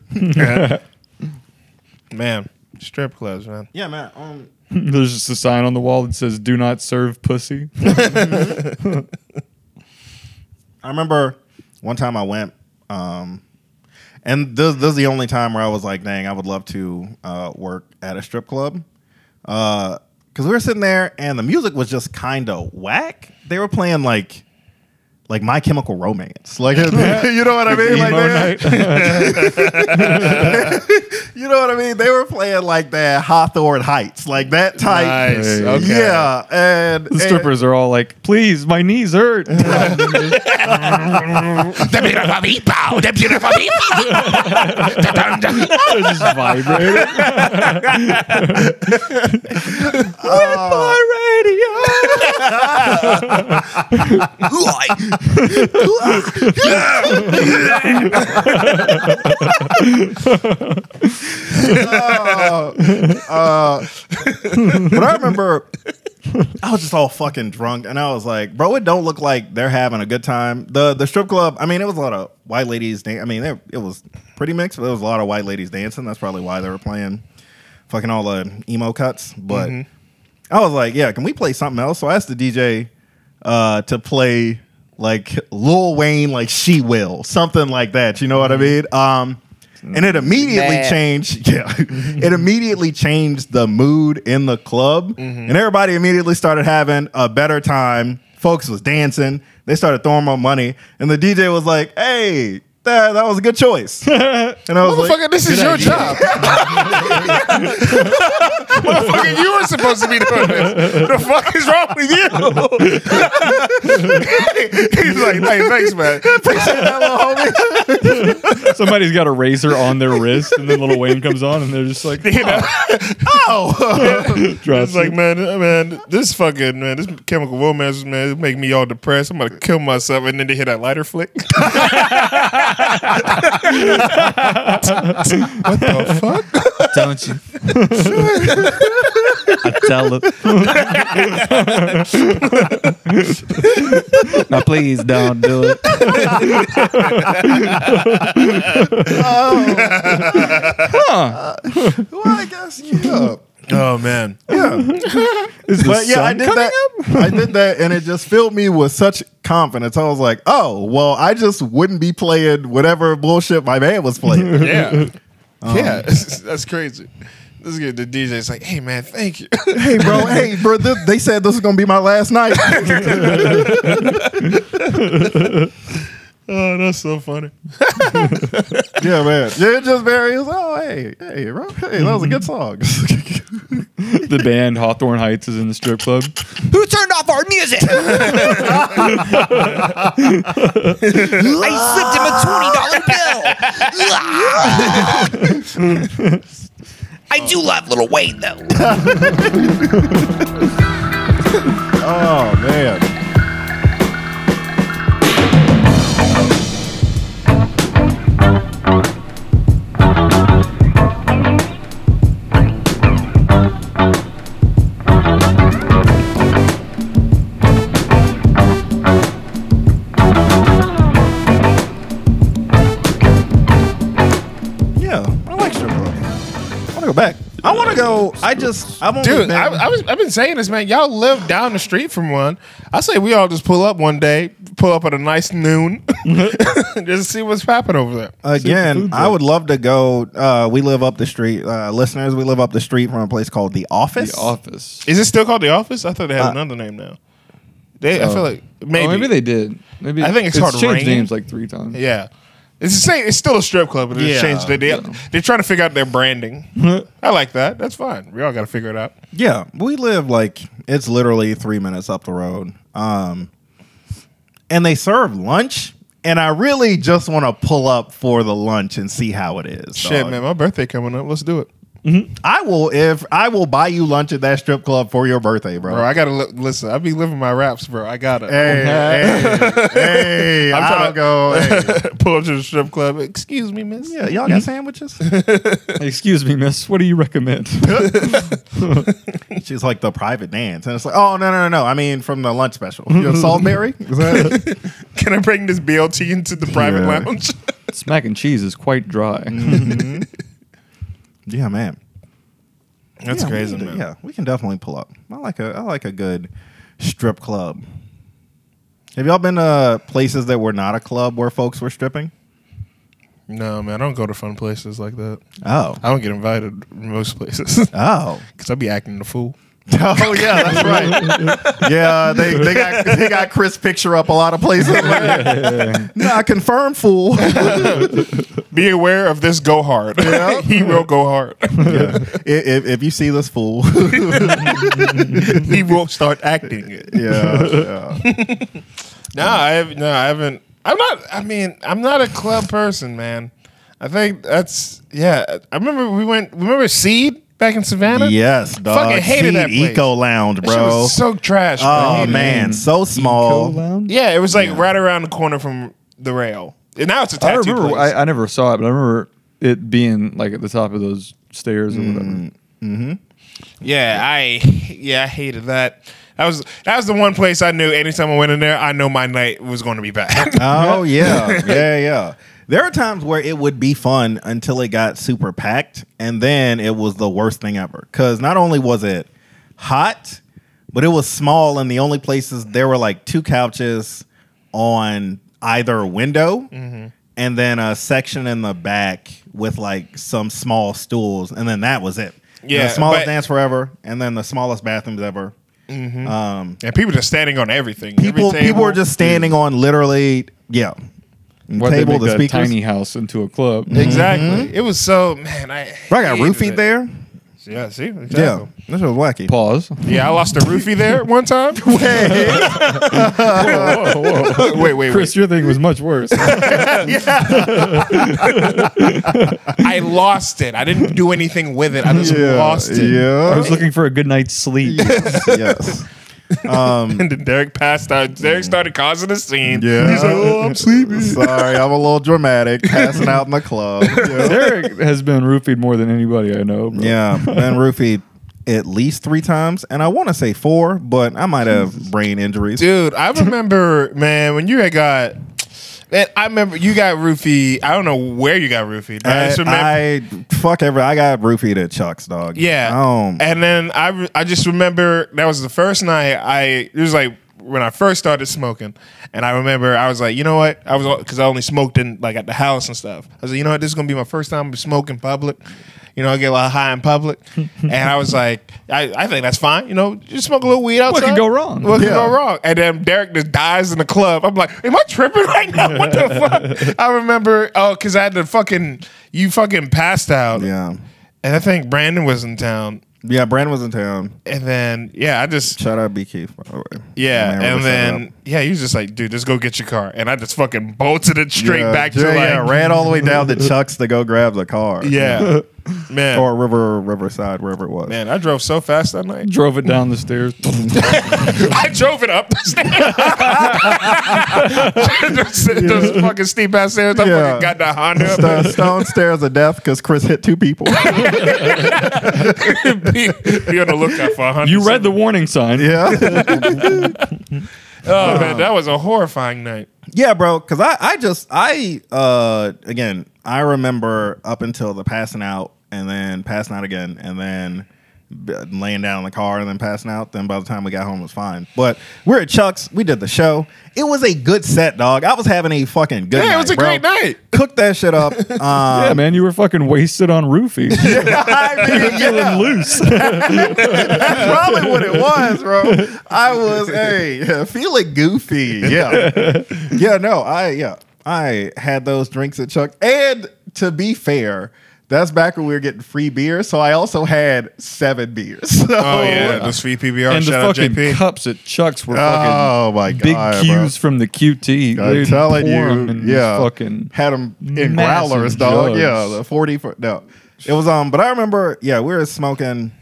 Man. Strip clubs, man. Yeah, man. Um, There's just a sign on the wall that says "Do not serve pussy." I remember one time I went, um, and this, this is the only time where I was like, dang, I would love to uh, work at a strip club. Because we were sitting there and the music was just kind of whack. They were playing like. Like My Chemical Romance, like you know what I mean. Like, Emo they- you know what I mean. They were playing like that Hawthorne Heights, like that type. Nice. Okay. Yeah, and The strippers are all like, "Please, my knees hurt." The beautiful people. The beautiful people. They're just vibrating. Uh, Uh, uh, but I remember I was just all fucking drunk, and I was like, "Bro, it don't look like they're having a good time." the The strip club. I mean, it was a lot of white ladies. Dan- I mean, it, it was pretty mixed, but there was a lot of white ladies dancing. That's probably why they were playing fucking all the emo cuts. But mm-hmm. I was like, "Yeah, can we play something else?" So I asked the DJ uh, to play like Lil Wayne, like She Will, something like that. You know what I mm-hmm. mean? Um, and it immediately changed. Yeah, mm-hmm. it immediately changed the mood in the club, mm-hmm. and everybody immediately started having a better time. Folks was dancing. They started throwing more money, and the DJ was like, "Hey." That, that was a good choice. and I was like, this is your job. Motherfucker, you were supposed to be doing this. The fuck is wrong with you? He's like, hey, thanks, man. Appreciate that, homie. Somebody's got a razor on their wrist, and then little Wayne comes on, and they're just like, You know? drops It's like, man, uh, man, this fucking man, this chemical romance, man, it make me all depressed. I'm gonna kill myself, and then they hit that lighter flick. What the fuck? Don't you? I tell it. now, please don't do it. Oh. well, I guess, yeah. Oh man, Is the But yeah, I sun did coming that. I did that, and it just filled me with such confidence. I was like, "Oh, well, I just wouldn't be playing whatever bullshit my man was playing." yeah, yeah, um, that's crazy. This is good. the DJ's like, hey man, thank you. hey, bro, hey, bro, this, they said this is gonna be my last night. Oh, that's so funny. yeah, man. Yeah, it just very. oh, hey, hey, bro, hey, that was a good mm-hmm. song. The band Hawthorne Heights is in the strip club. Who turned off our music? I slipped him a twenty dollar bill. I do love Little Wayne though. oh man. I just I've only Dude, been- I, I was I've been saying this, man. Y'all live down the street from one. I say we all just pull up one day, pull up at a nice noon, just see what's happening over there. Again, food's I would love to go. Uh, we live up the street, uh, listeners. We live up the street from a place called the Office. The Office. Is it still called The Office? I thought they had Uh, another name now. They, I Oh. feel like maybe, Oh, maybe they did. Maybe I think it's called changed Rain. names like three times. Yeah, it's the same. It's still a strip club, but it's Yeah. changed. They, they, they're trying to figure out their branding. I like that. That's fine. We all got to figure it out. Yeah, we live like it's literally three minutes up the road. Um, and they serve lunch, and I really just want to pull up for the lunch and see how it is. Shit, dog. man, my birthday coming up. Let's do it, Mm-hmm. I will if I will buy you lunch at that strip club for your birthday, bro. bro. I gotta li- listen. I be living my raps, bro. I gotta. Hey, hey, hey! I'm I'll trying to- go. hey. Pull up to the strip club. Excuse me, miss. Yeah, y'all got sandwiches? Excuse me, miss. What do you recommend? She's like the private dance, and it's like, oh no, no, no, no! I mean, from the lunch special. You have Salisbury? Can I bring this BLT into the private Yeah. lounge? this mac and cheese is quite dry. Mm-hmm. Yeah, man. That's yeah, crazy, we man. Yeah, we can definitely pull up. I like a I like a good strip club. Have y'all been to places that were not a club where folks were stripping? No, man, I don't go to fun places like that. Oh, I don't get invited most places oh, because I'd be acting the fool. oh yeah, that's right. yeah, they, they got they got Chris picture up a lot of places. nah, confirm fool. Be aware of this go hard. Yeah. he will go hard. yeah. if, if you see this fool, he will start acting it. yeah, yeah. No, I have no, I haven't. I'm not. I mean, I'm not a club person, man. I think that's yeah. I remember we went. Remember Seed back in Savannah? yes, dog. Fucking hated Seed that place. Eco Lounge, That shit bro. was so trash. bro. Oh hated it. man, so Eco small. Lounge? Yeah, it was like right around the corner from the rail. And now it's a tattoo I remember. place. I, I never saw it, but I remember it being like at the top of those stairs or whatever. Mm, mm-hmm. yeah, I yeah I hated that. That was that was the one place I knew. Anytime I went in there, I know my night was going to be bad. Oh yeah, yeah, yeah. There are times where it would be fun until it got super packed, and then it was the worst thing ever. Because not only was it hot, but it was small, and the only places there were like two couches on either window, mm-hmm. and then a section in the back with like some small stools, and then that was it. Yeah, the smallest but- dance forever, and then the smallest bathrooms ever. Mm-hmm. Um, and people just standing on everything. people Every people were just standing on literally yeah Why they table make the that speakers. tiny house into a club? Mm-hmm. exactly. It was so man. I I got hated roofied it. there. Yeah, see, Yeah, exactly. this was wacky. Pause. Yeah, I lost a roofie there one time. whoa, whoa, whoa. wait, wait, Chris, your thing was much worse. I lost it. I didn't do anything with it. I just lost it. Yeah. I was looking for a good night's sleep. yes. Um, And then Derek passed out. Derek started causing a scene. Yeah. He's like, oh, I'm sleepy. sorry, I'm a little dramatic, passing out in the club. Yeah, Derek has been roofied more than anybody I know. Bro. yeah been roofied at least three times, and I want to say four, but I might have brain injuries. Dude, I remember, man, when you had got. Man, I remember you got roofied. I don't know where you got roofied. I, I, just remember. I fuck every. I got roofied at Chuck's dog. Yeah. Um, and then I, I just remember that was the first night I, it was like when I first started smoking. And I remember I was like, you know what? I was, because I only smoked in, like at the house and stuff. I was like, you know what? This is going to be my first time smoking public. You know, I get a lot high in public. and I was like, I, I think that's fine. You know, just smoke a little weed outside. What could go wrong? What could Yeah. go wrong? And then Derek just dies in the club. I'm like, am I tripping right now? What the fuck? I remember, oh, because I had to fucking, you fucking passed out. yeah, And I think Brandon was in town. Yeah. Brandon was in town. And then yeah, I just Shout out B Keith, by the way. yeah, Man, and then yeah, he was just like, dude, just go get your car, and I just fucking bolted it straight yeah, back to yeah, like yeah, ran all the way down to Chuck's to go grab the car. yeah, man, or River Riverside, wherever it was. man, I drove so fast that night. Drove it down the stairs. I drove it up the stairs. those, those fucking steep ass stairs. I Yeah. fucking got that Honda up. the stone stairs of death because Chris hit two people. be, be on the lookout for a Honda. You read the warning sign. yeah, Oh man, that was a horrifying night. yeah, bro. Because I, I just, I, uh, again, I remember up until the passing out, and then passing out again, and then laying down in the car and then passing out. Then by the time we got home, it was fine. But we're at Chuck's. We did the show. It was a good set, dog. I was having a fucking good. Night. It was a bro. great night. Cooked that shit up. Um, yeah, man, you were fucking wasted on roofies. I mean, yeah. loose. That's probably what it was, bro. I was, hey, feeling goofy. Yeah. Yeah, no, I, yeah, I had those drinks at Chuck. And to be fair, that's back when we were getting free beer. So I also had seven beers. So, Oh yeah, the free PBR. and the Shout out fucking JP. cups at Chuck's were fucking Oh my god. big cues from the QT. I'm They'd telling you, yeah, fucking had them in growlers, dog. jugs. Yeah, the forty foot. No, it was um. But I remember, yeah, we were smoking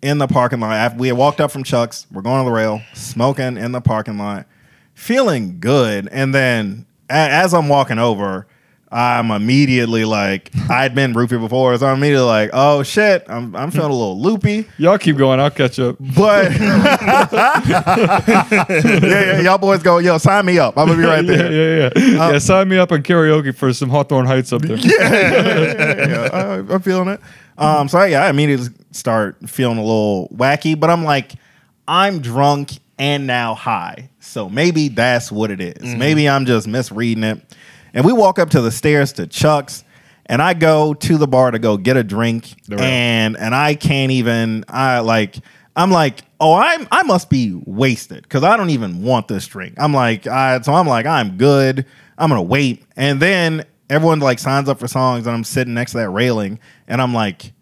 in the parking lot. After we had walked up from Chuck's, we're going to the rail, smoking in the parking lot, feeling good, and then a- as I'm walking over. I'm immediately like I'd been roofie before, so I'm immediately like, oh shit, I'm I'm feeling a little loopy. Y'all keep going. I'll catch up. But yeah, yeah, y'all boys go, yo, sign me up. I'm gonna be right there. Yeah, yeah, yeah. yeah, sign me up on karaoke for some Hawthorne Heights up there. yeah, I, I'm feeling it. Um, so yeah, I immediately start feeling a little wacky, but I'm like, I'm drunk and now high, so maybe that's what it is. Maybe I'm just misreading it. And we walk up to the stairs to Chuck's, and I go to the bar to go get a drink, right. and and I can't even. I like. I'm like, oh, I'm I must be wasted because I don't even want this drink. I'm like, I, so I'm like, I'm good. I'm gonna wait, and then everyone like signs up for songs, and I'm sitting next to that railing, and I'm like,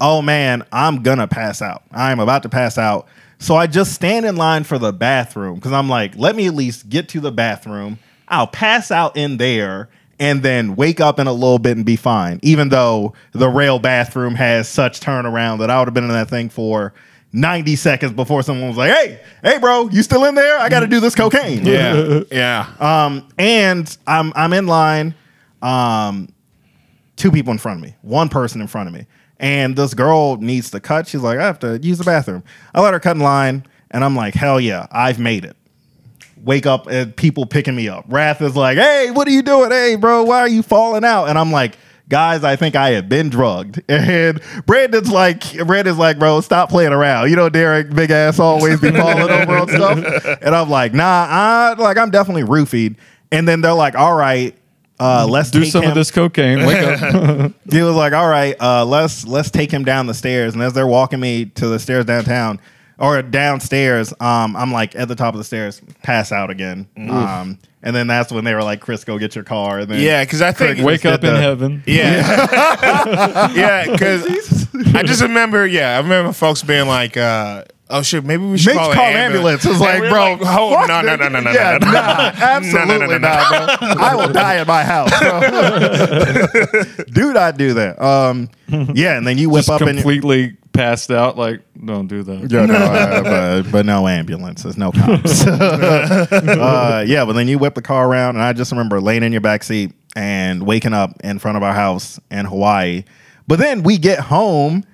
oh man, I'm gonna pass out. I'm about to pass out. So I just stand in line for the bathroom because I'm like, let me at least get to the bathroom. I'll pass out in there and then wake up in a little bit and be fine. Even though the rail bathroom has such turnaround that I would have been in that thing for 90 seconds before someone was like, hey, hey, bro, you still in there? I got to do this cocaine. Yeah, yeah. Um, and I'm I'm in line, um, two people in front of me, one person in front of me, and this girl needs to cut. She's like, I have to use the bathroom. I let her cut in line, and I'm like, hell yeah, I've made it. Wake up and people picking me up. Wrath is like, hey, what are you doing? Hey, bro, why are you falling out? And I'm like, guys, I think I have been drugged. And Brandon's like, Brandon's like, bro, stop playing around. You know, Derek, big ass, always be falling over on stuff. And I'm like, nah, I like I'm definitely roofied. And then they're like, all right, uh, let's Do some him. of this cocaine. Wake up. He was like, all right, uh, let's let's take him down the stairs. And as they're walking me to the stairs downtown or downstairs, um, I'm like at the top of the stairs, pass out again. Um, and then that's when they were like, Chris, go get your car. And then Yeah, because I think Craig Wake up in the- heaven. Yeah, yeah. Because I just remember, yeah, I remember folks being like, uh, "Oh shit, maybe we should Mitch call, call an ambulance. It's And like, we were bro, like, oh, fuck no, no, no, no, no, yeah, no, no, nah, no, absolutely no, no, not, bro. I will die in my house. bro. do not do that. Um, yeah, and then you whip Just up in your, completely passed out. Like, don't do that. Yeah, no, uh, but, but no ambulances, no cops. uh, yeah, but then you whip the car around, and I just remember laying in your back seat and waking up in front of our house in Hawaii. But then we get home,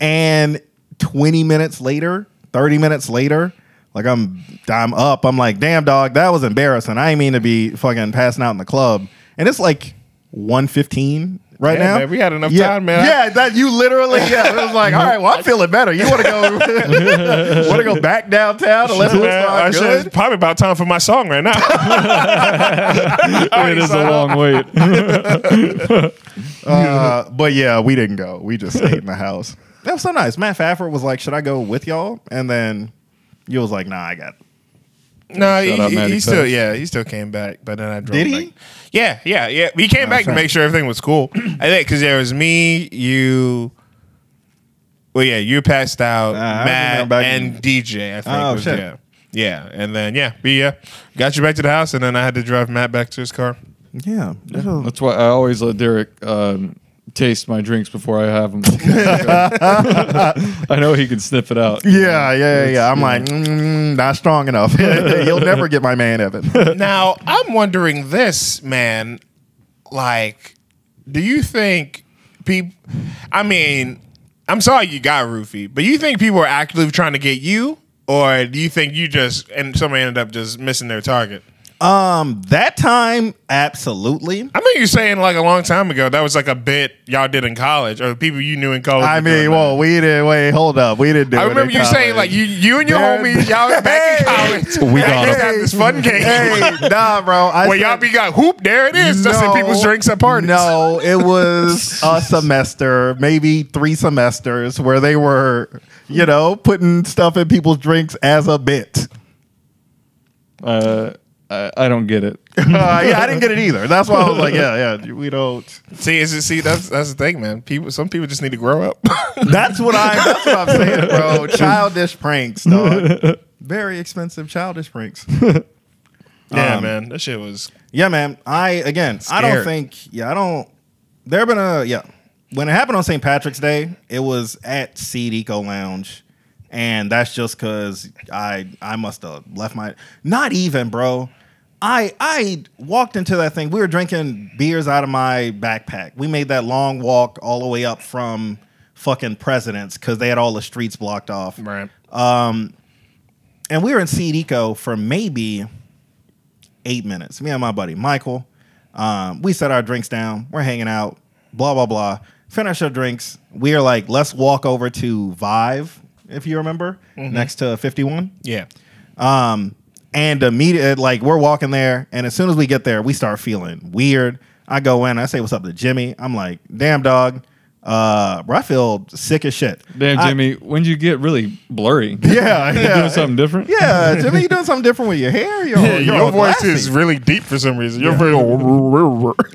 and 20 minutes later, 30 minutes later, like I'm I'm up. I'm like, damn dog, that was embarrassing. I ain't mean to be fucking passing out in the club. And it's like 115 right Yeah, now. man, we had enough yeah, time, man. Yeah, that you literally yeah. It was like, all right, well, I'm feeling better. You want to go want to go back downtown and let it Man, I start should- it's probably about time for my song right now. it is a long wait. Uh, but yeah, we didn't go. We just stayed in the house. That was so nice. Matt Fafford was like, "Should I go with y'all?" And then you was like, "Nah, I got." No, he, out he, he still, yeah, he still came back, but then I drove. Did he? back. Yeah, yeah, yeah. He came back to sure. make sure everything was cool. I think because there was me, you. Well, yeah, you passed out, Uh, Matt, remember and in- DJ. I think. Oh, was, shit. Yeah, yeah, and then yeah, we yeah got you back to the house, and then I had to drive Matt back to his car. Yeah, That's why I always let Derek um, taste my drinks before I have them. I know he can sniff it out. yeah, yeah, yeah. yeah. I'm like, mm, not strong enough. You'll never get my man, Evan. now I'm wondering this, man. Like, do you think people? I mean, I'm sorry you got roofie, but you think people are actively trying to get you, or do you think you just and somebody ended up just missing their target? Um, that time, absolutely. I remember you're saying like a long time ago that was like a bit y'all did in college or people you knew in college. I mean, doing well, that. we didn't wait. Hold up, we didn't do I it. remember in you saying like you you and your There- homies y'all was back in college. We got you 'em. had this fun game. Hey, nah, bro. I Where y'all be got hoop, there it is. Just in people's drinks at parties. No, it was a semester, maybe three semesters, where they were, you know, putting stuff in people's drinks as a bit. Uh, I, I don't get it. Uh, yeah, I didn't get it either. That's why I was like, yeah, yeah, we don't. See, is it, see that's that's the thing, man. People, some people just need to grow up. That's what I. That's what I'm saying, bro. Childish pranks, dog. Very expensive childish pranks. yeah, Um, man, that shit was. Yeah, man. I again, I don't think. Yeah, I don't. There been a yeah. When it happened on St. Patrick's Day, it was at Seed Eco Lounge, and that's just because I I must have left my. Not even, bro. I I walked into that thing. We were drinking beers out of my backpack. We made that long walk all the way up from fucking Presidents because they had all the streets blocked off Right. Um, and we were in Seed Eco for maybe eight minutes. Me and my buddy Michael. Um, we set our drinks down. We're hanging out. Blah blah blah. Finish our drinks. We are like, let's walk over to Vive, if you remember, next to Fifty One. Yeah. Um, and immediate like we're walking there, and as soon as we get there, we start feeling weird. I go in, I say what's up to Jimmy. I'm like, damn dog, uh, bro, I feel sick as shit. Damn, I- Jimmy, when did you get really blurry? yeah, You yeah. doing something different? Yeah, Jimmy, you doing something different with your hair? You're, Yeah, you're your voice is really deep for some reason. You're very.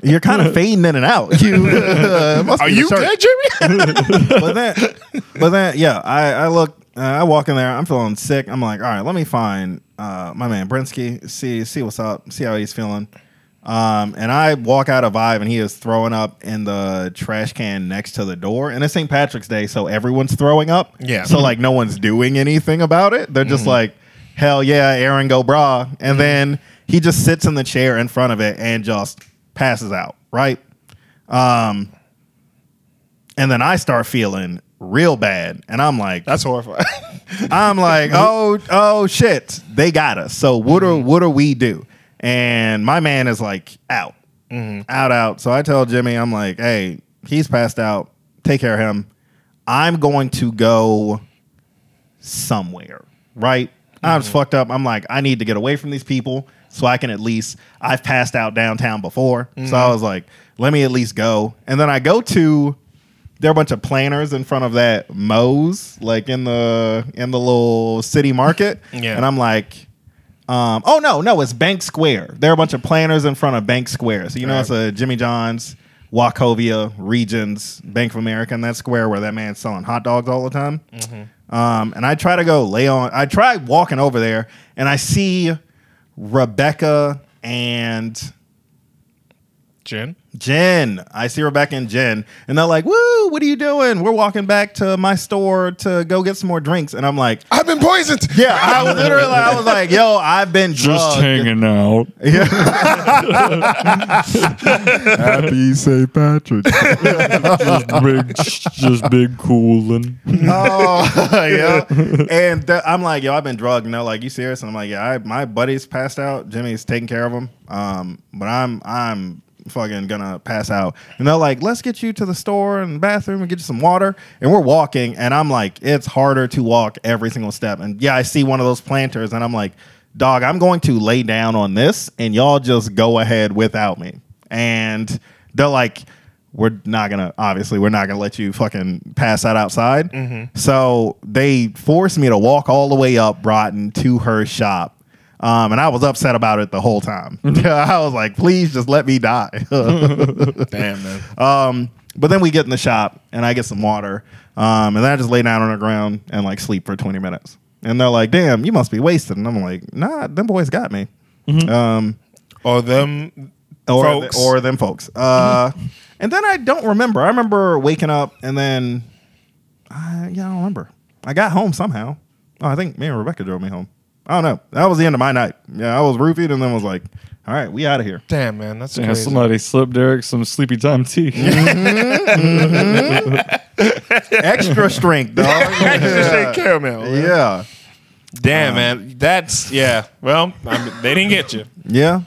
You're kind of fading in and out. You uh, must Are you shirt. good, Jimmy? But then, but then, yeah, I, I look, uh, I walk in there. I'm feeling sick. I'm like, all right, let me find uh, my man Brinsky. See, see what's up. See how he's feeling. Um, and I walk out of Vive, and he is throwing up in the trash can next to the door. And it's St. Patrick's Day, so everyone's throwing up. Yeah. So like, no one's doing anything about it. They're just like, hell yeah, Aaron, go bra. And then he just sits in the chair in front of it and just passes out. Right. Um, and then I start feeling real bad, and I'm like, That's horrifying. I'm like, oh, oh shit, they got us. So what do what do we do? And my man is like out, mm-hmm. out, out. So I tell Jimmy, I'm like, hey, he's passed out. Take care of him. I'm going to go somewhere, right? I was mm-hmm. fucked up. I'm like, I need to get away from these people so I can at least. I've passed out downtown before, so I mm-hmm. was like, let me at least go. And then I go to there are a bunch of planters in front of that Moe's, like in the in the little city market. Yeah. And I'm like, um, oh no, no, it's Bank Square. There are a bunch of planners in front of Bank Square. So you know Right. it's a Jimmy John's, Wachovia, Regions, Bank of America in that square where that man's selling hot dogs all the time. Um, and I try to go lay on. I try walking over there, and I see Rebecca and Jen. Jen. I see Rebecca and Jen, and they're like, "Woo! What are you doing? We're walking back to my store to go get some more drinks." And I'm like, I've been poisoned. "Yeah." I was literally, I was like, "Yo, I've been Just drugged." hanging out. Yeah. Happy St. Patrick. just big, just big coolin'. oh, yeah. And th- I'm like, "Yo, I've been drugged." And they're like, "You serious?" And I'm like, "Yeah, I, my buddy's passed out. Jimmy's taking care of him. Um, but I'm, I'm." Fucking gonna pass out. And they're like let's get you to the store and bathroom and get you some water. And we're walking and i'm like it's harder to walk every single step. And yeah i see one of those planters and i'm like dog i'm going to lay down on this and y'all just go ahead without me. And they're like we're not gonna obviously we're not gonna let you fucking pass out outside. Mm-hmm. So they forced me to walk all the way up broughton to her shop um, and I was upset about it the whole time. I was like, please just let me die. Damn man. Um, but then we get in the shop and I get some water. Um, and then I just lay down on the ground and like sleep for 20 minutes. And they're like, damn, you must be wasted. And I'm like, nah, them boys got me. Um, Or them. or, Folks. or them folks. Uh, and then I don't remember. I remember waking up and then, uh, yeah, I don't remember. I got home somehow. Oh, I think me and Rebecca drove me home. I don't know. That was the end of my night. Yeah, I was roofied and then was like, all right, we out of here. Damn man, that's Yeah, crazy. somebody slipped Derek some sleepy time tea. Mm-hmm. Mm-hmm. Extra strength, dog. Extra straight caramel. man. Yeah. Damn, man. That's yeah. Well, I mean, they didn't get you. Yeah.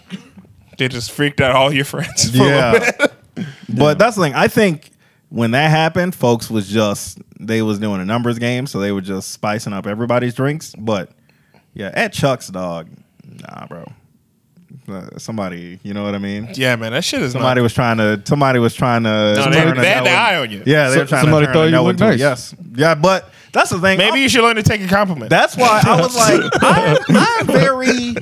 They just freaked out all your friends. for a Yeah. little bit. But that's the thing. I think when that happened, folks was just they was doing a numbers game, so they were just spicing up everybody's drinks. But yeah, at Chuck's dog, nah, bro. Uh, somebody, you know what I mean? Yeah, man. That shit is Somebody not. was trying to. Somebody was trying to. No, they, turn they had no the eye on you. Yeah, they So- were trying somebody to turn thought you looked nice. Yes, yeah, but that's the thing. Maybe I- you should learn to take a compliment. That's why I was like, I'm, I'm very,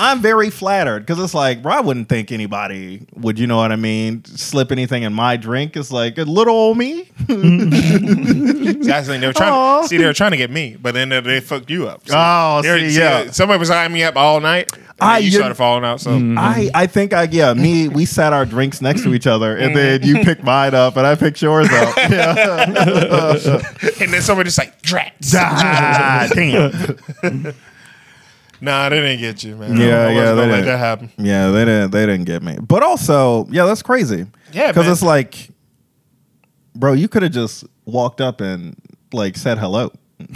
I'm very flattered because it's like, bro, I wouldn't think anybody would, you know what I mean, slip anything in my drink. It's like a little old me. That's the thing. They were trying. Aw. To, see, they were trying to get me, but then they, they fucked you up. Oh, They were- see, yeah. Somebody was eyeing me up all night. And I- then you you- started falling out. So I, I think I yeah me we sat our drinks next to each other and then you picked mine up and I picked yours up. Yeah. and then somebody just like drats. ah, damn. Nah, they didn't get you, man. Yeah, I yeah, they gonna let didn't. that happen. Yeah, they didn't they didn't get me. But also, yeah, that's crazy. Yeah, because it's like, bro, you could have just walked up and like said hello,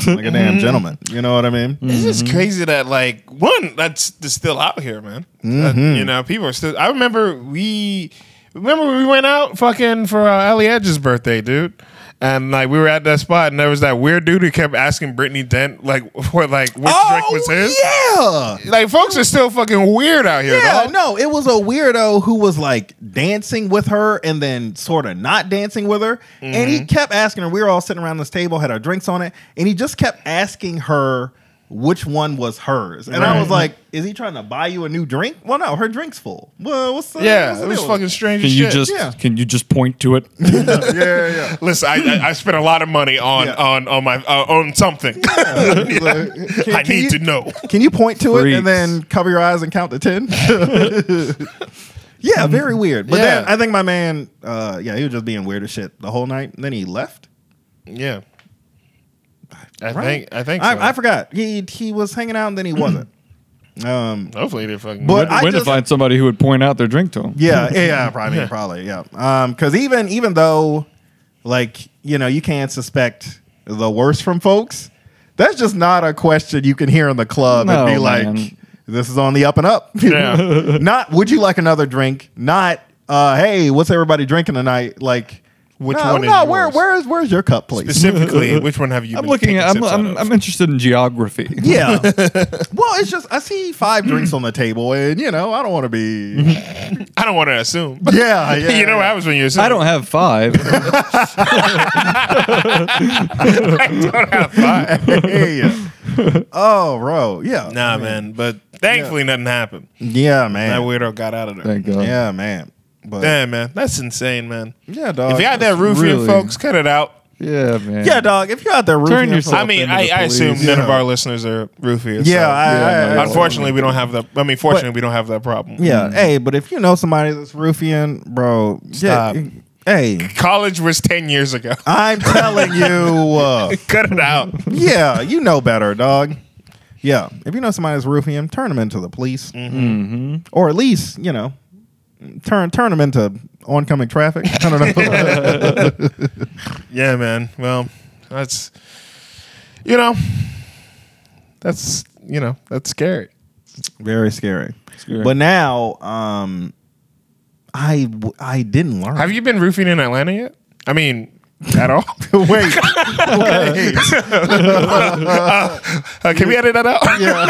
like a damn mm-hmm. gentleman. You know what I mean? It's just mm-hmm. crazy that like one that's, that's still out here, man. That, mm-hmm. you know, people are still. I remember we remember we went out fucking for uh, Ellie Edge's birthday, dude. And like we were at that spot, and there was that weird dude who kept asking Brittany Dent like what like which drink was his. Oh, yeah. Like folks are still fucking weird out here. Yeah, dog. no, it was a weirdo who was like dancing with her and then sort of not dancing with her. And Mm-hmm. he kept asking her, we were all sitting around this table, had our drinks on it, and he just kept asking her which one was hers. And I was like, is he trying to buy you a new drink? Well, no, her drink's full. Well, what's the Yeah, what's the it was deal? fucking strange. Can as you shit. just Yeah. can you just point to it? Yeah, yeah. listen? I, I, I spent a lot of money on Yeah. on on my uh, on something. Can- I can need you- to know. Can you point to it Freaks. and then cover your eyes and count to 10? yeah, very weird. But then Yeah. I think my man, uh, yeah, he was just being weird as shit the whole night. And then he left. Yeah, I Right? think I think so. I, I forgot. He he was hanging out and then he wasn't. Um, Hopefully they fucking. But I When to find somebody who would point out their drink to him. yeah, yeah, probably, probably, yeah. Um, because even even though, like, you know, you can't suspect the worst from folks. That's just not a question you can hear in the club and No, be like, "This is on the up and up." Yeah. not, would you like another drink? Not, uh, hey, what's everybody drinking tonight? Like, Which no, one is no, where, yours? where is where's your cup, please? Specifically, which one have you? I'm been looking taking at. I'm, sips out I'm, of? I'm interested in geography. Yeah. well, it's just I see five drinks on the table, and you know I don't want to be. I don't want to assume. Yeah, yeah. you know what happens when you assume. I don't have five. I don't have five. Hey. oh, bro. Yeah. Nah, man. But thankfully, nothing happened. Yeah, man. That man. weirdo got out of there. Thank God. Yeah, man. But Damn, man. That's insane, man. yeah, dog. if you got that roofing, really- folks, cut it out. Yeah, man. yeah, dog. If you're out there roofing, Turn yourself I mean, into I, the I assume none of Yeah. our listeners are roofiers. Yeah, so- I, Yeah, I- no, I- Unfortunately, we don't have that. I mean, fortunately, we don't have that problem. yeah. Hey, but if you know somebody that's roofing, bro, Stop. Yeah, hey, College was 10 years ago. I'm telling you. Uh, Cut it out. yeah, you know better, dog. Yeah, if you know somebody that's roofing turn them into the police, Mm-hmm. or at least you know, turn turn them into oncoming traffic. I don't know. Yeah, man. Well, that's, you know, that's, you know, that's scary. Very scary. Scary. But now, um, I w- I didn't learn. Have you been roofing in Atlanta yet? I mean, at all? wait, wait. Uh, can we edit that out? yeah.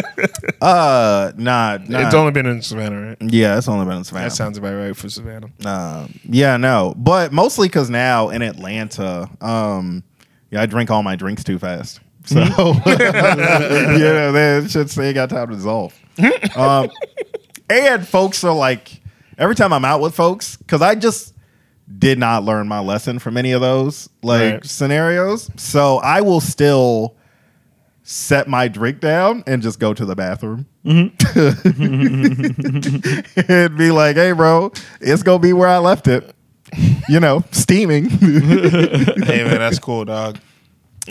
Uh, nah, nah. It's only been in Savannah, right? yeah, it's only been in Savannah. That sounds about right for Savannah. Uh, yeah, no, but mostly because now in Atlanta, um, yeah, I drink all my drinks too fast. So, you know, they should say got time to dissolve. um, and folks are like, every time I'm out with folks, because I just did not learn my lesson from any of those like Right. scenarios. So I will still set my drink down and just go to the bathroom mm-hmm. and be like, "Hey, bro, it's gonna be where I left it." You know, steaming. hey, man, that's cool, dog.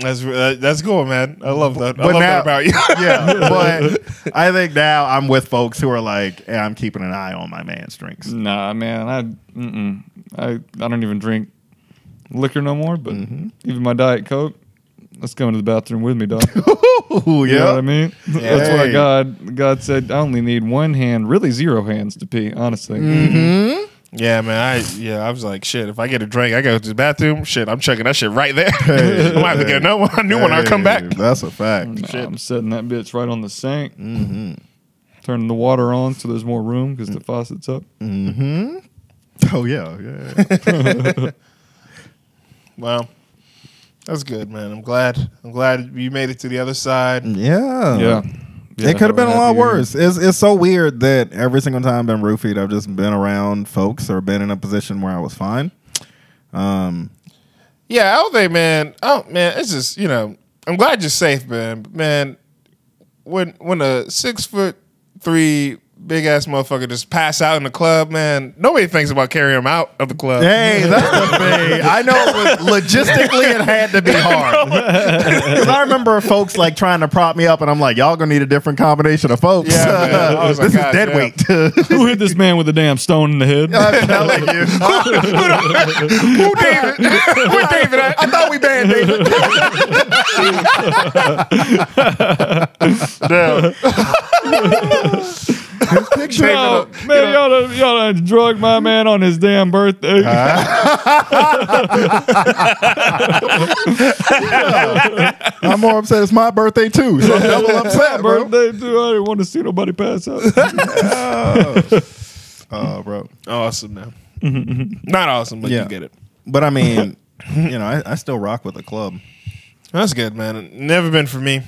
That's uh, that's cool, man. I love that. I But love now- that about you. yeah, but I think now I'm with folks who are like, hey, "I'm keeping an eye on my man's drinks." Nah, man. I mm-mm. I I don't even drink liquor no more. But Mm-hmm. even my diet coke, let's go into the bathroom with me, dog. Ooh, You know what I yeah. mean? That's why God God said I only need one hand, really zero hands to pee. Honestly, Mm-hmm. Yeah, man. I yeah, I was like, shit. If I get a drink, I go to the bathroom. Shit, I'm checking that shit right there. I might have to get another one, a new one. I come back. That's a fact. Nah, I'm setting that bitch right on the sink. Mm-hmm. Turning the water on so there's more room because the faucet's up. Oh yeah, yeah. Well, that's good, man. I'm glad. I'm glad you made it to the other side. yeah. Yeah. It could have been a lot worse. It's it's so weird that every single time I've been roofied, I've just been around folks or been in a position where I was fine. Um, Yeah, I don't think, man. Oh, man, it's just you know. I'm glad you're safe, man. But, man, when when a six foot three big ass motherfucker just pass out in the club, man, nobody thinks about carrying him out of the club. Hey, that's the thing. I know it was, logistically it had to be hard. Because I remember folks like trying to prop me up, and I'm like, y'all gonna need a different combination of folks. Yeah, man. I was like, this is God dead damn. weight. Who hit this man with a damn stone in the head? I'm telling you. Who David? Who David? at? I thought we banned David. Picture Oh, man, y'all done, y'all done drug my man on his damn birthday. I'm more upset. It's my birthday too, so I'm double upset, bro. birthday too. I didn't want to see nobody pass out. Oh. oh, bro. Awesome, man. Mm-hmm. Not awesome, but Yeah. you get it. But I mean, you know, I, I still rock with the club. That's good, man. Never been for me.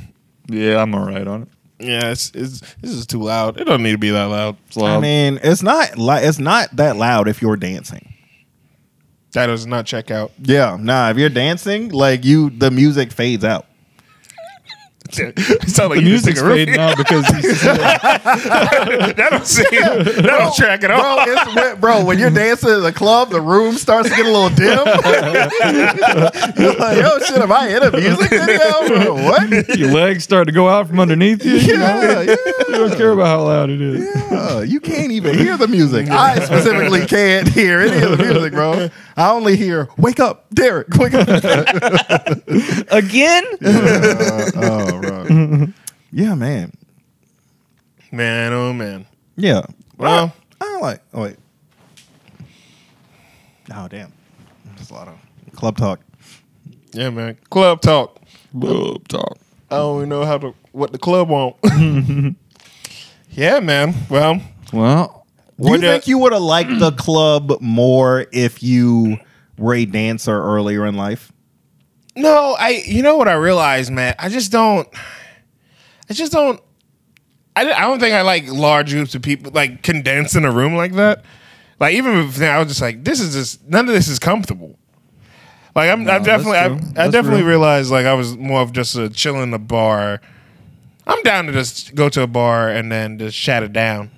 yeah, I'm all right on it. Yeah, it's, it's this is too loud. It don't need to be that loud. Loud. I mean, it's not like it's not that loud if you're dancing. That does not check out. Yeah, nah. If you're dancing, like you, the music fades out. It sound like the you just music's took a roof. fading out because he's, that don't see that don't track at all. Bro, it's when, bro, when you're dancing in the club, the room starts to get a little dim. you're like, yo, shit, am I in a music video? What? your legs start to go out from underneath you. You, know? Yeah, yeah. you don't care about how loud it is. Yeah, you can't even hear the music. I specifically can't hear any of the music, bro. I only hear "Wake up, Derek! Wake up!" Again? oh, bro. Yeah, man. Man, oh man. Yeah. Well, I don't like. Oh wait. Oh damn. There's a lot of club talk. yeah, man. Club talk. Club talk. I don't even know how to what the club want. yeah, man. Well, Well, Do you What, uh, think you would have liked the club more if you were a dancer earlier in life? no, I. You know what I realized, man. I just don't. I just don't. I, I don't think I like large groups of people like condensed in a room like that. Like even if I was just like, this is just none of this is comfortable. Like I'm, No, I've definitely, I've, true. I That's definitely real. realized like I was more of just a chill in the bar. I'm down to just go to a bar and then just shut it down.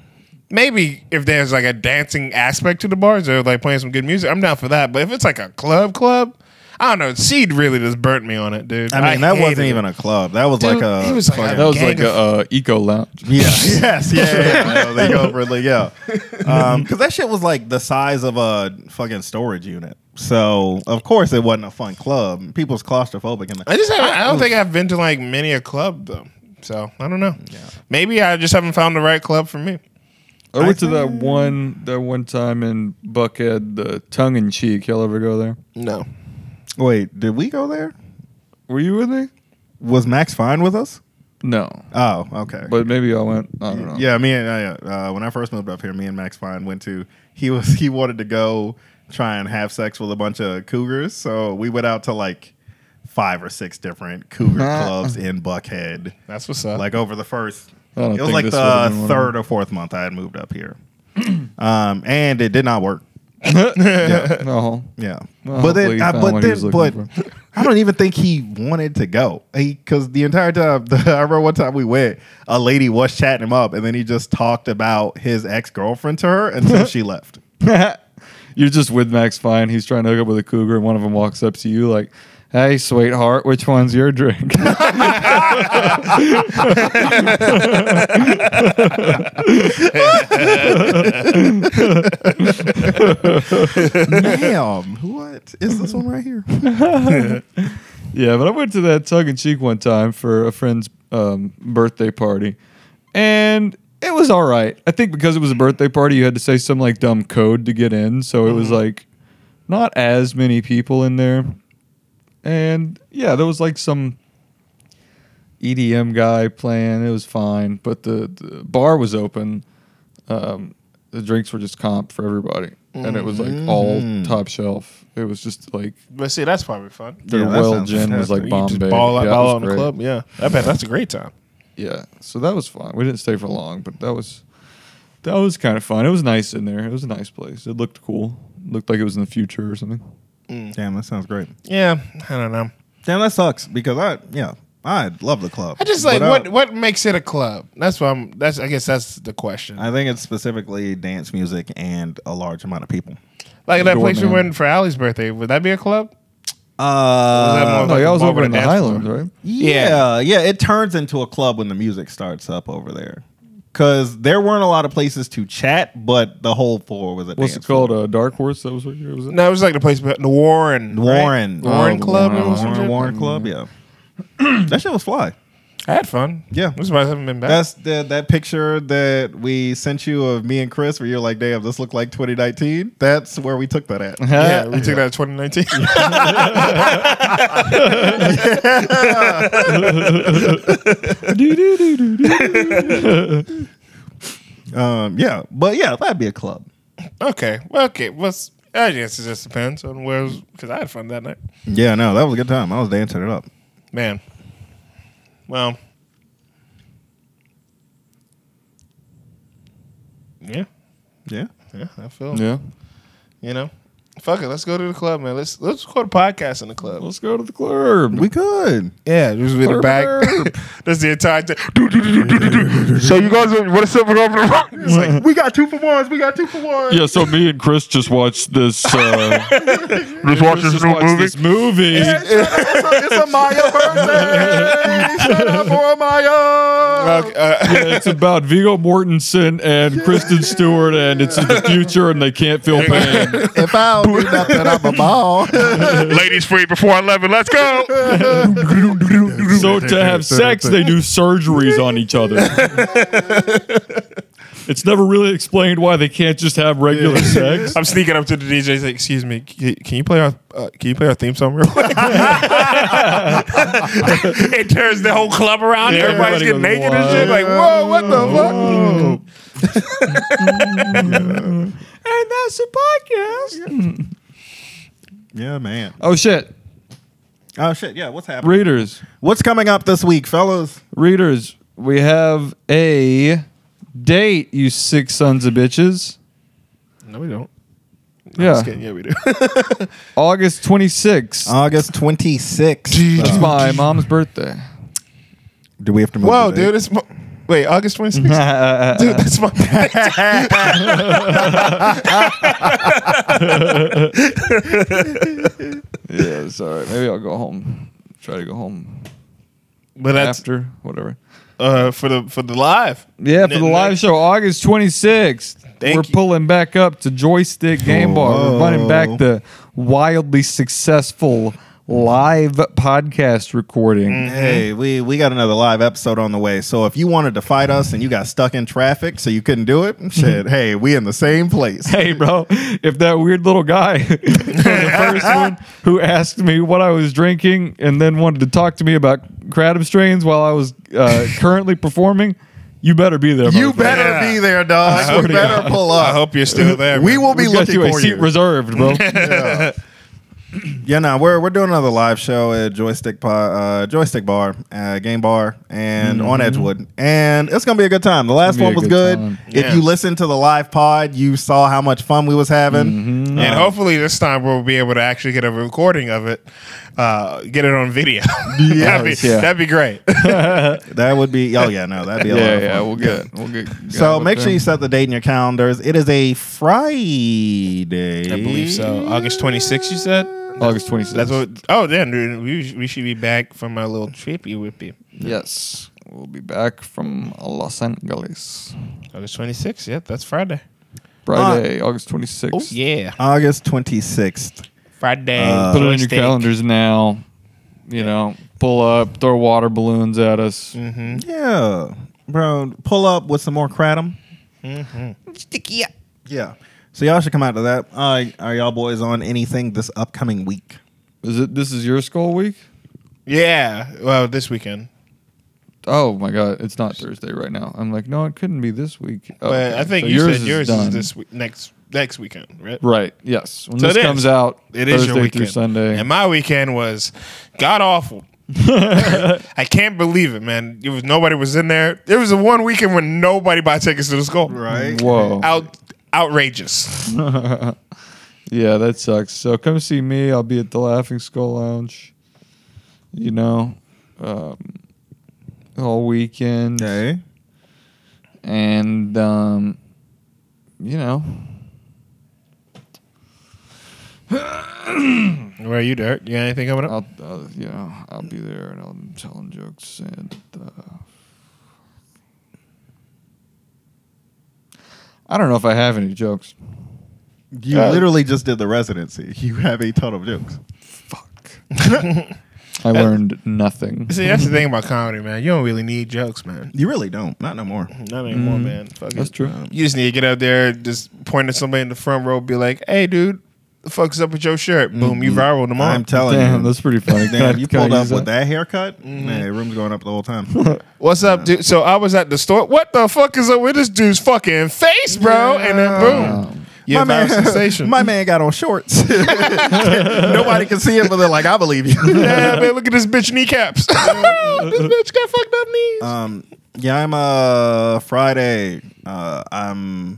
Maybe if there's like a dancing aspect to the bars or like playing some good music, I'm down for that. But if it's like a club, club, I don't know. Seed really just burnt me on it, dude. I mean, that wasn't it. even a club. That was Dude, like a. it was like fucking- a- that was like of- a uh, Echo Lounge. Yeah. yes. Yeah. Yeah. yeah. They go really. Yeah. Because that shit was like the size of a fucking storage unit. So of course it wasn't a fun club. People's claustrophobic in I just haven't, I don't think I've been to like many a club though. So I don't know. Maybe I just haven't found the right club for me. I went to that one that one time in Buckhead, the tongue in cheek. Y'all ever go there? No. Wait, did we go there? Were you with me? Was Max fine with us? No, Oh, okay. but maybe I went. I don't know. Yeah, me and uh, uh, when I first moved up here, me and Max Fine went to. He was he wanted to go try and have sex with a bunch of cougars, so we went out to like five or six different cougar clubs in Buckhead. That's what's up. Like over the first, I don't it was think like the been one of third or fourth month I had moved up here, um, and it did not work. yeah, No. yeah. Well, but then, I, but then, but I don't even think he wanted to go. Because the entire time, I remember one time we went, a lady was chatting him up, and then he just talked about his ex girlfriend to her until she left. You're just with Max Fine. He's trying to hook up with a cougar, and one of them walks up to you like, "Hey, sweetheart, which one's your drink?" Damn, what is this one right here? Yeah, but I went to that tug and cheek one time for a friend's um, birthday party, and it was all right. I think because it was a birthday party, you had to say some like dumb code to get in, so it was like not as many people in there, and yeah, there was like some EDM guy playing. It was fine, but the, the bar was open. Um, the drinks were just comp for everybody, and it was like all top shelf. It was just like But see, that's probably fun. their Yeah, that well sounds gin was like You Bombay. just ball out, yeah, it ball was out in the great. club. Yeah, I bet that's a great time. Yeah, so that was fun. We didn't stay for long, but that was that was kind of fun. It was nice in there. It was a nice place. It looked cool. looked like it was in the future or something. Damn, that sounds great. Yeah, I don't know. Damn, that sucks because I yeah I love the club. I just like But, uh, what what makes it a club. That's what I'm. That's I guess that's the question. I think it's specifically dance music and a large amount of people. like that place we Doorman. went for Allie's birthday. Would that be a club? Uh, that No, like y'all was over in the? Highlands, right? yeah, yeah, It turns into a club when the music starts up over there. Cause there weren't a lot of places to chat, but the whole floor was a What's dance it called? Uh, Dark Horse. That was what it was. It? No, it was like the place, the Warren. floor. right? Warren, Warren Oh, Club. Warren, or some Warren, shit? Warren Club. Yeah, that shit was fly. I had fun. Yeah. This is why I haven't been back. That's the, that picture that we sent you of me and Chris, where you're like, "Damn, this looked like 2019." That's where we took that at. yeah, we took that in 2019. Um, yeah, but yeah, that'd be a club. okay, well, okay. What's I guess it just depends on where because I had fun that night. Yeah, no, that was a good time. I was dancing it up. Man, well, yeah, Yeah, yeah. I feel Yeah. you know. Fuck it, let's go to the club, man. Let's let's go to podcast in the club. Let's go to the club. we could. Yeah, just be the back. That's the entire thing. so you guys, what is up? It's like we got two for ones. We got two for ones. Yeah, so me and Chris just watched this. Uh, Just watch this just new watched movie. this movie. it's, a, it's a Maya birthday. Shout out for Maya. Okay, uh, Yeah, it's about Viggo Mortensen and Kristen Stewart, and it's in the future, and they can't feel pain. If I don't do nothing, I'm a ball. ladies free before eleven. Let's go. So to have sex, they do surgeries on each other. It's never really explained why they can't just have regular sex. I'm sneaking up to the DJ. Like, Excuse me, can can you play our uh, Can you play our theme song real quick? it turns the whole club around. Yeah, Everybody's everybody getting goes naked and shit. Like, whoa, what the fuck? And that's a podcast. yeah, man. Oh shit, Oh shit. Yeah, what's happening? readers, What's coming up this week, fellas? readers, we have a date. You six sons of bitches. No, we don't. Yeah, Just kidding. Yeah, we do. August twenty sixth. August 26th. That's my mom's birthday. Do we have to move? Whoa, the date? dude, it's my, wait August 26th. Dude, that's my. Yeah, sorry. Maybe I'll go home. Try to go home But that's after whatever. uh, for the for the live. Yeah, for the live show, August 26th. Thank we're you. pulling back up to Joystick Game Bar. We're running back the wildly successful live podcast recording. Hey, we we got another live episode on the way. So if you wanted to fight us and you got stuck in traffic, so you couldn't do it, shit. hey, we in the same place. Hey, bro, if that weird little guy the first one who asked me what I was drinking and then wanted to talk to me about kratom strains while I was uh, currently performing, you better be there. You motherfucker. better Yeah. be there, dog. swear You better God. pull I hope you're still there. we will be We got looking you a for seat you. reserved, bro. yeah. yeah, no, we're we're doing another live show at Joystick po- uh, Joystick Bar, uh, Game Bar, and on Edgewood, and it's gonna be a good time. The last Mm-hmm. one was good. good time. If Yeah. you listened to the live pod, you saw how much fun we was having. Mm-hmm. And hopefully this time we'll be able to actually get a recording of it, uh, get it on video. that'd, be, yeah. that'd be great. That would be oh yeah, no, that'd be a lot yeah, of yeah, fun. we'll get, we'll get. So make with sure you set the date in your calendars. It is a Friday. I believe so. August 26th, you said? August 26th. That's what. Oh, then we, we should be back from our little trippy whippy. Yes, we'll be back from Los Angeles. August 26th. Yep, that's Friday. Friday, August 26th. Oh, yeah. August twenty sixth. Friday. Uh, Put it on your joystick. calendars now. You know, pull up, throw water balloons at us. Yeah, bro. Pull up with some more kratom. Sticky. up. Yeah. So y'all should come out to that. Uh, are y'all boys on anything this upcoming week? Is it? This is your skull week? Yeah. Well, this weekend. Oh my god, it's not Thursday right now. I'm like, no, it couldn't be this week. But I think so you said is yours done. is this week, next next weekend, right? Right. Yes. When So this it is. comes out, It is Thursday your weekend. through Sunday. And my weekend was god awful. I can't believe it, man. It was nobody was in there. There was a one weekend when nobody bought tickets to the skull. Right. Whoa. Out outrageous. Yeah, that sucks. So come see me. I'll be at the Laughing Skull Lounge. You know, um, all weekend, Okay. and um, you know, Where are you, Derek? You got anything coming up? I'll, uh, you know, I'll be there and I'll be telling jokes and. Uh, I don't know if I have any jokes. You Uh, literally just did the residency. You have a ton of jokes. Fuck. I learned nothing. See, that's the thing about comedy, man. You don't really need jokes, man. You really don't. Not no more. Not anymore, man. Fuck That's it. true. You just need to get out there, just point at somebody in the front row, be like, "Hey, dude, the fuck's up with your shirt?" Boom, you viral tomorrow. I'm telling Damn, you. that's pretty funny. Can Damn, you pulled up with that haircut. Man, room's going up the whole time. What's up, dude? So I was at the store. What the fuck is up with this dude's fucking face, bro? And then boom, you my man, viral sensation. my man got on shorts. Nobody can see it, but they're like, "I believe you." yeah, man, look at this bitch kneecaps. this bitch got fucked up knees. Um, yeah, I'm uh Friday. Uh, I'm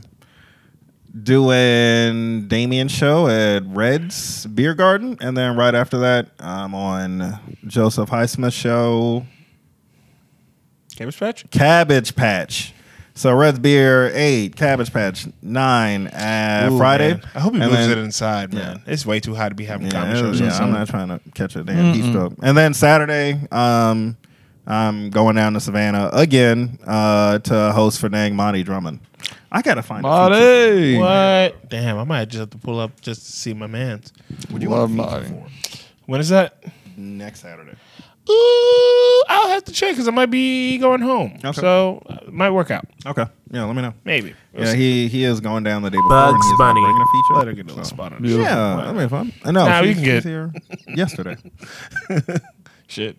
doing Damien's show at Red's Beer Garden, and then right after that, I'm on Joseph Highsmith's show, Cabbage Patch. Cabbage Patch. So Red's Beer eight, Cabbage Patch nine, uh, Ooh, Friday. man. I hope he And moves then- it inside, man. It's way too hot to be having Yeah, comedy shows. yeah. I'm not trying to catch a damn heat stroke. And then Saturday, um, I'm going down to Savannah again uh, to host for Nang Monty Drummond. I gotta find a feature. Marty. What? Damn, I might just have to pull up just to see my man's. What do you Love want a feature Marty. When is that? next Saturday? Ooh, I'll have to check because I might be going home. Okay. So uh, it might work out. Okay, yeah, let me know. Maybe. We'll Yeah, see. he he is going down the day before. Bugs and he is Bunny. bringing a feature. Let her get a little spot on it. Yeah, that'll be fun. I know. Nah, we can get- here yesterday. Shit.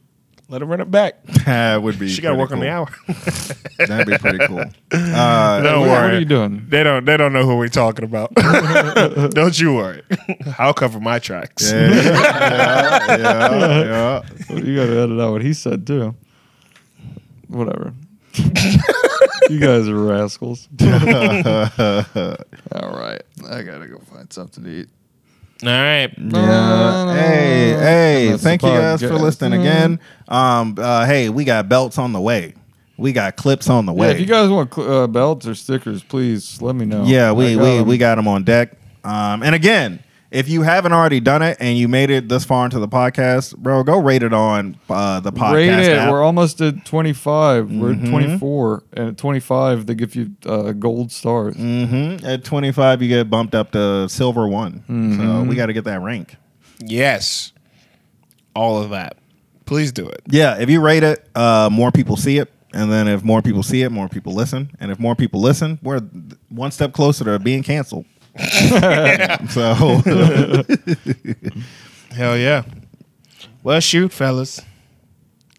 Let her run it back. that would be. She got to pretty work on the hour. That'd be pretty cool. Uh, Don't What, worry. what are you doing? They don't. They don't know who we're talking about. don't you worry. I'll cover my tracks. yeah, yeah, yeah, yeah. You got to edit out what he said too. Whatever. you guys are rascals. All right, I gotta go find something to eat. All right. Yeah. Hey, hey, That's thank you guys for podcast. listening again. Um, uh, hey, we got belts on the way. We got clips on the Yeah, way. if you guys want cl- uh, belts or stickers, please let me know. yeah, we I got we 'em. we got them on deck. Um, and again, if you haven't already done it and you made it this far into the podcast, bro, go rate it on uh, the podcast Rate it. app. We're almost at 25. We're Mhm. at 24. And at 25, they give you uh, gold stars. hmm At 25, you get bumped up to silver one. So Mm-hmm. we got to get that rank. Yes. All of that. Please do it. Yeah, if you rate it, uh, more people see it. And then if more people see it, more people listen. And if more people listen, we're one step closer to being canceled. so hell yeah. Well, shoot, fellas,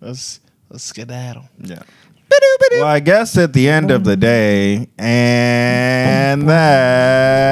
let's let's skedaddle. Yeah. Well, I guess at the end of the day, and that's.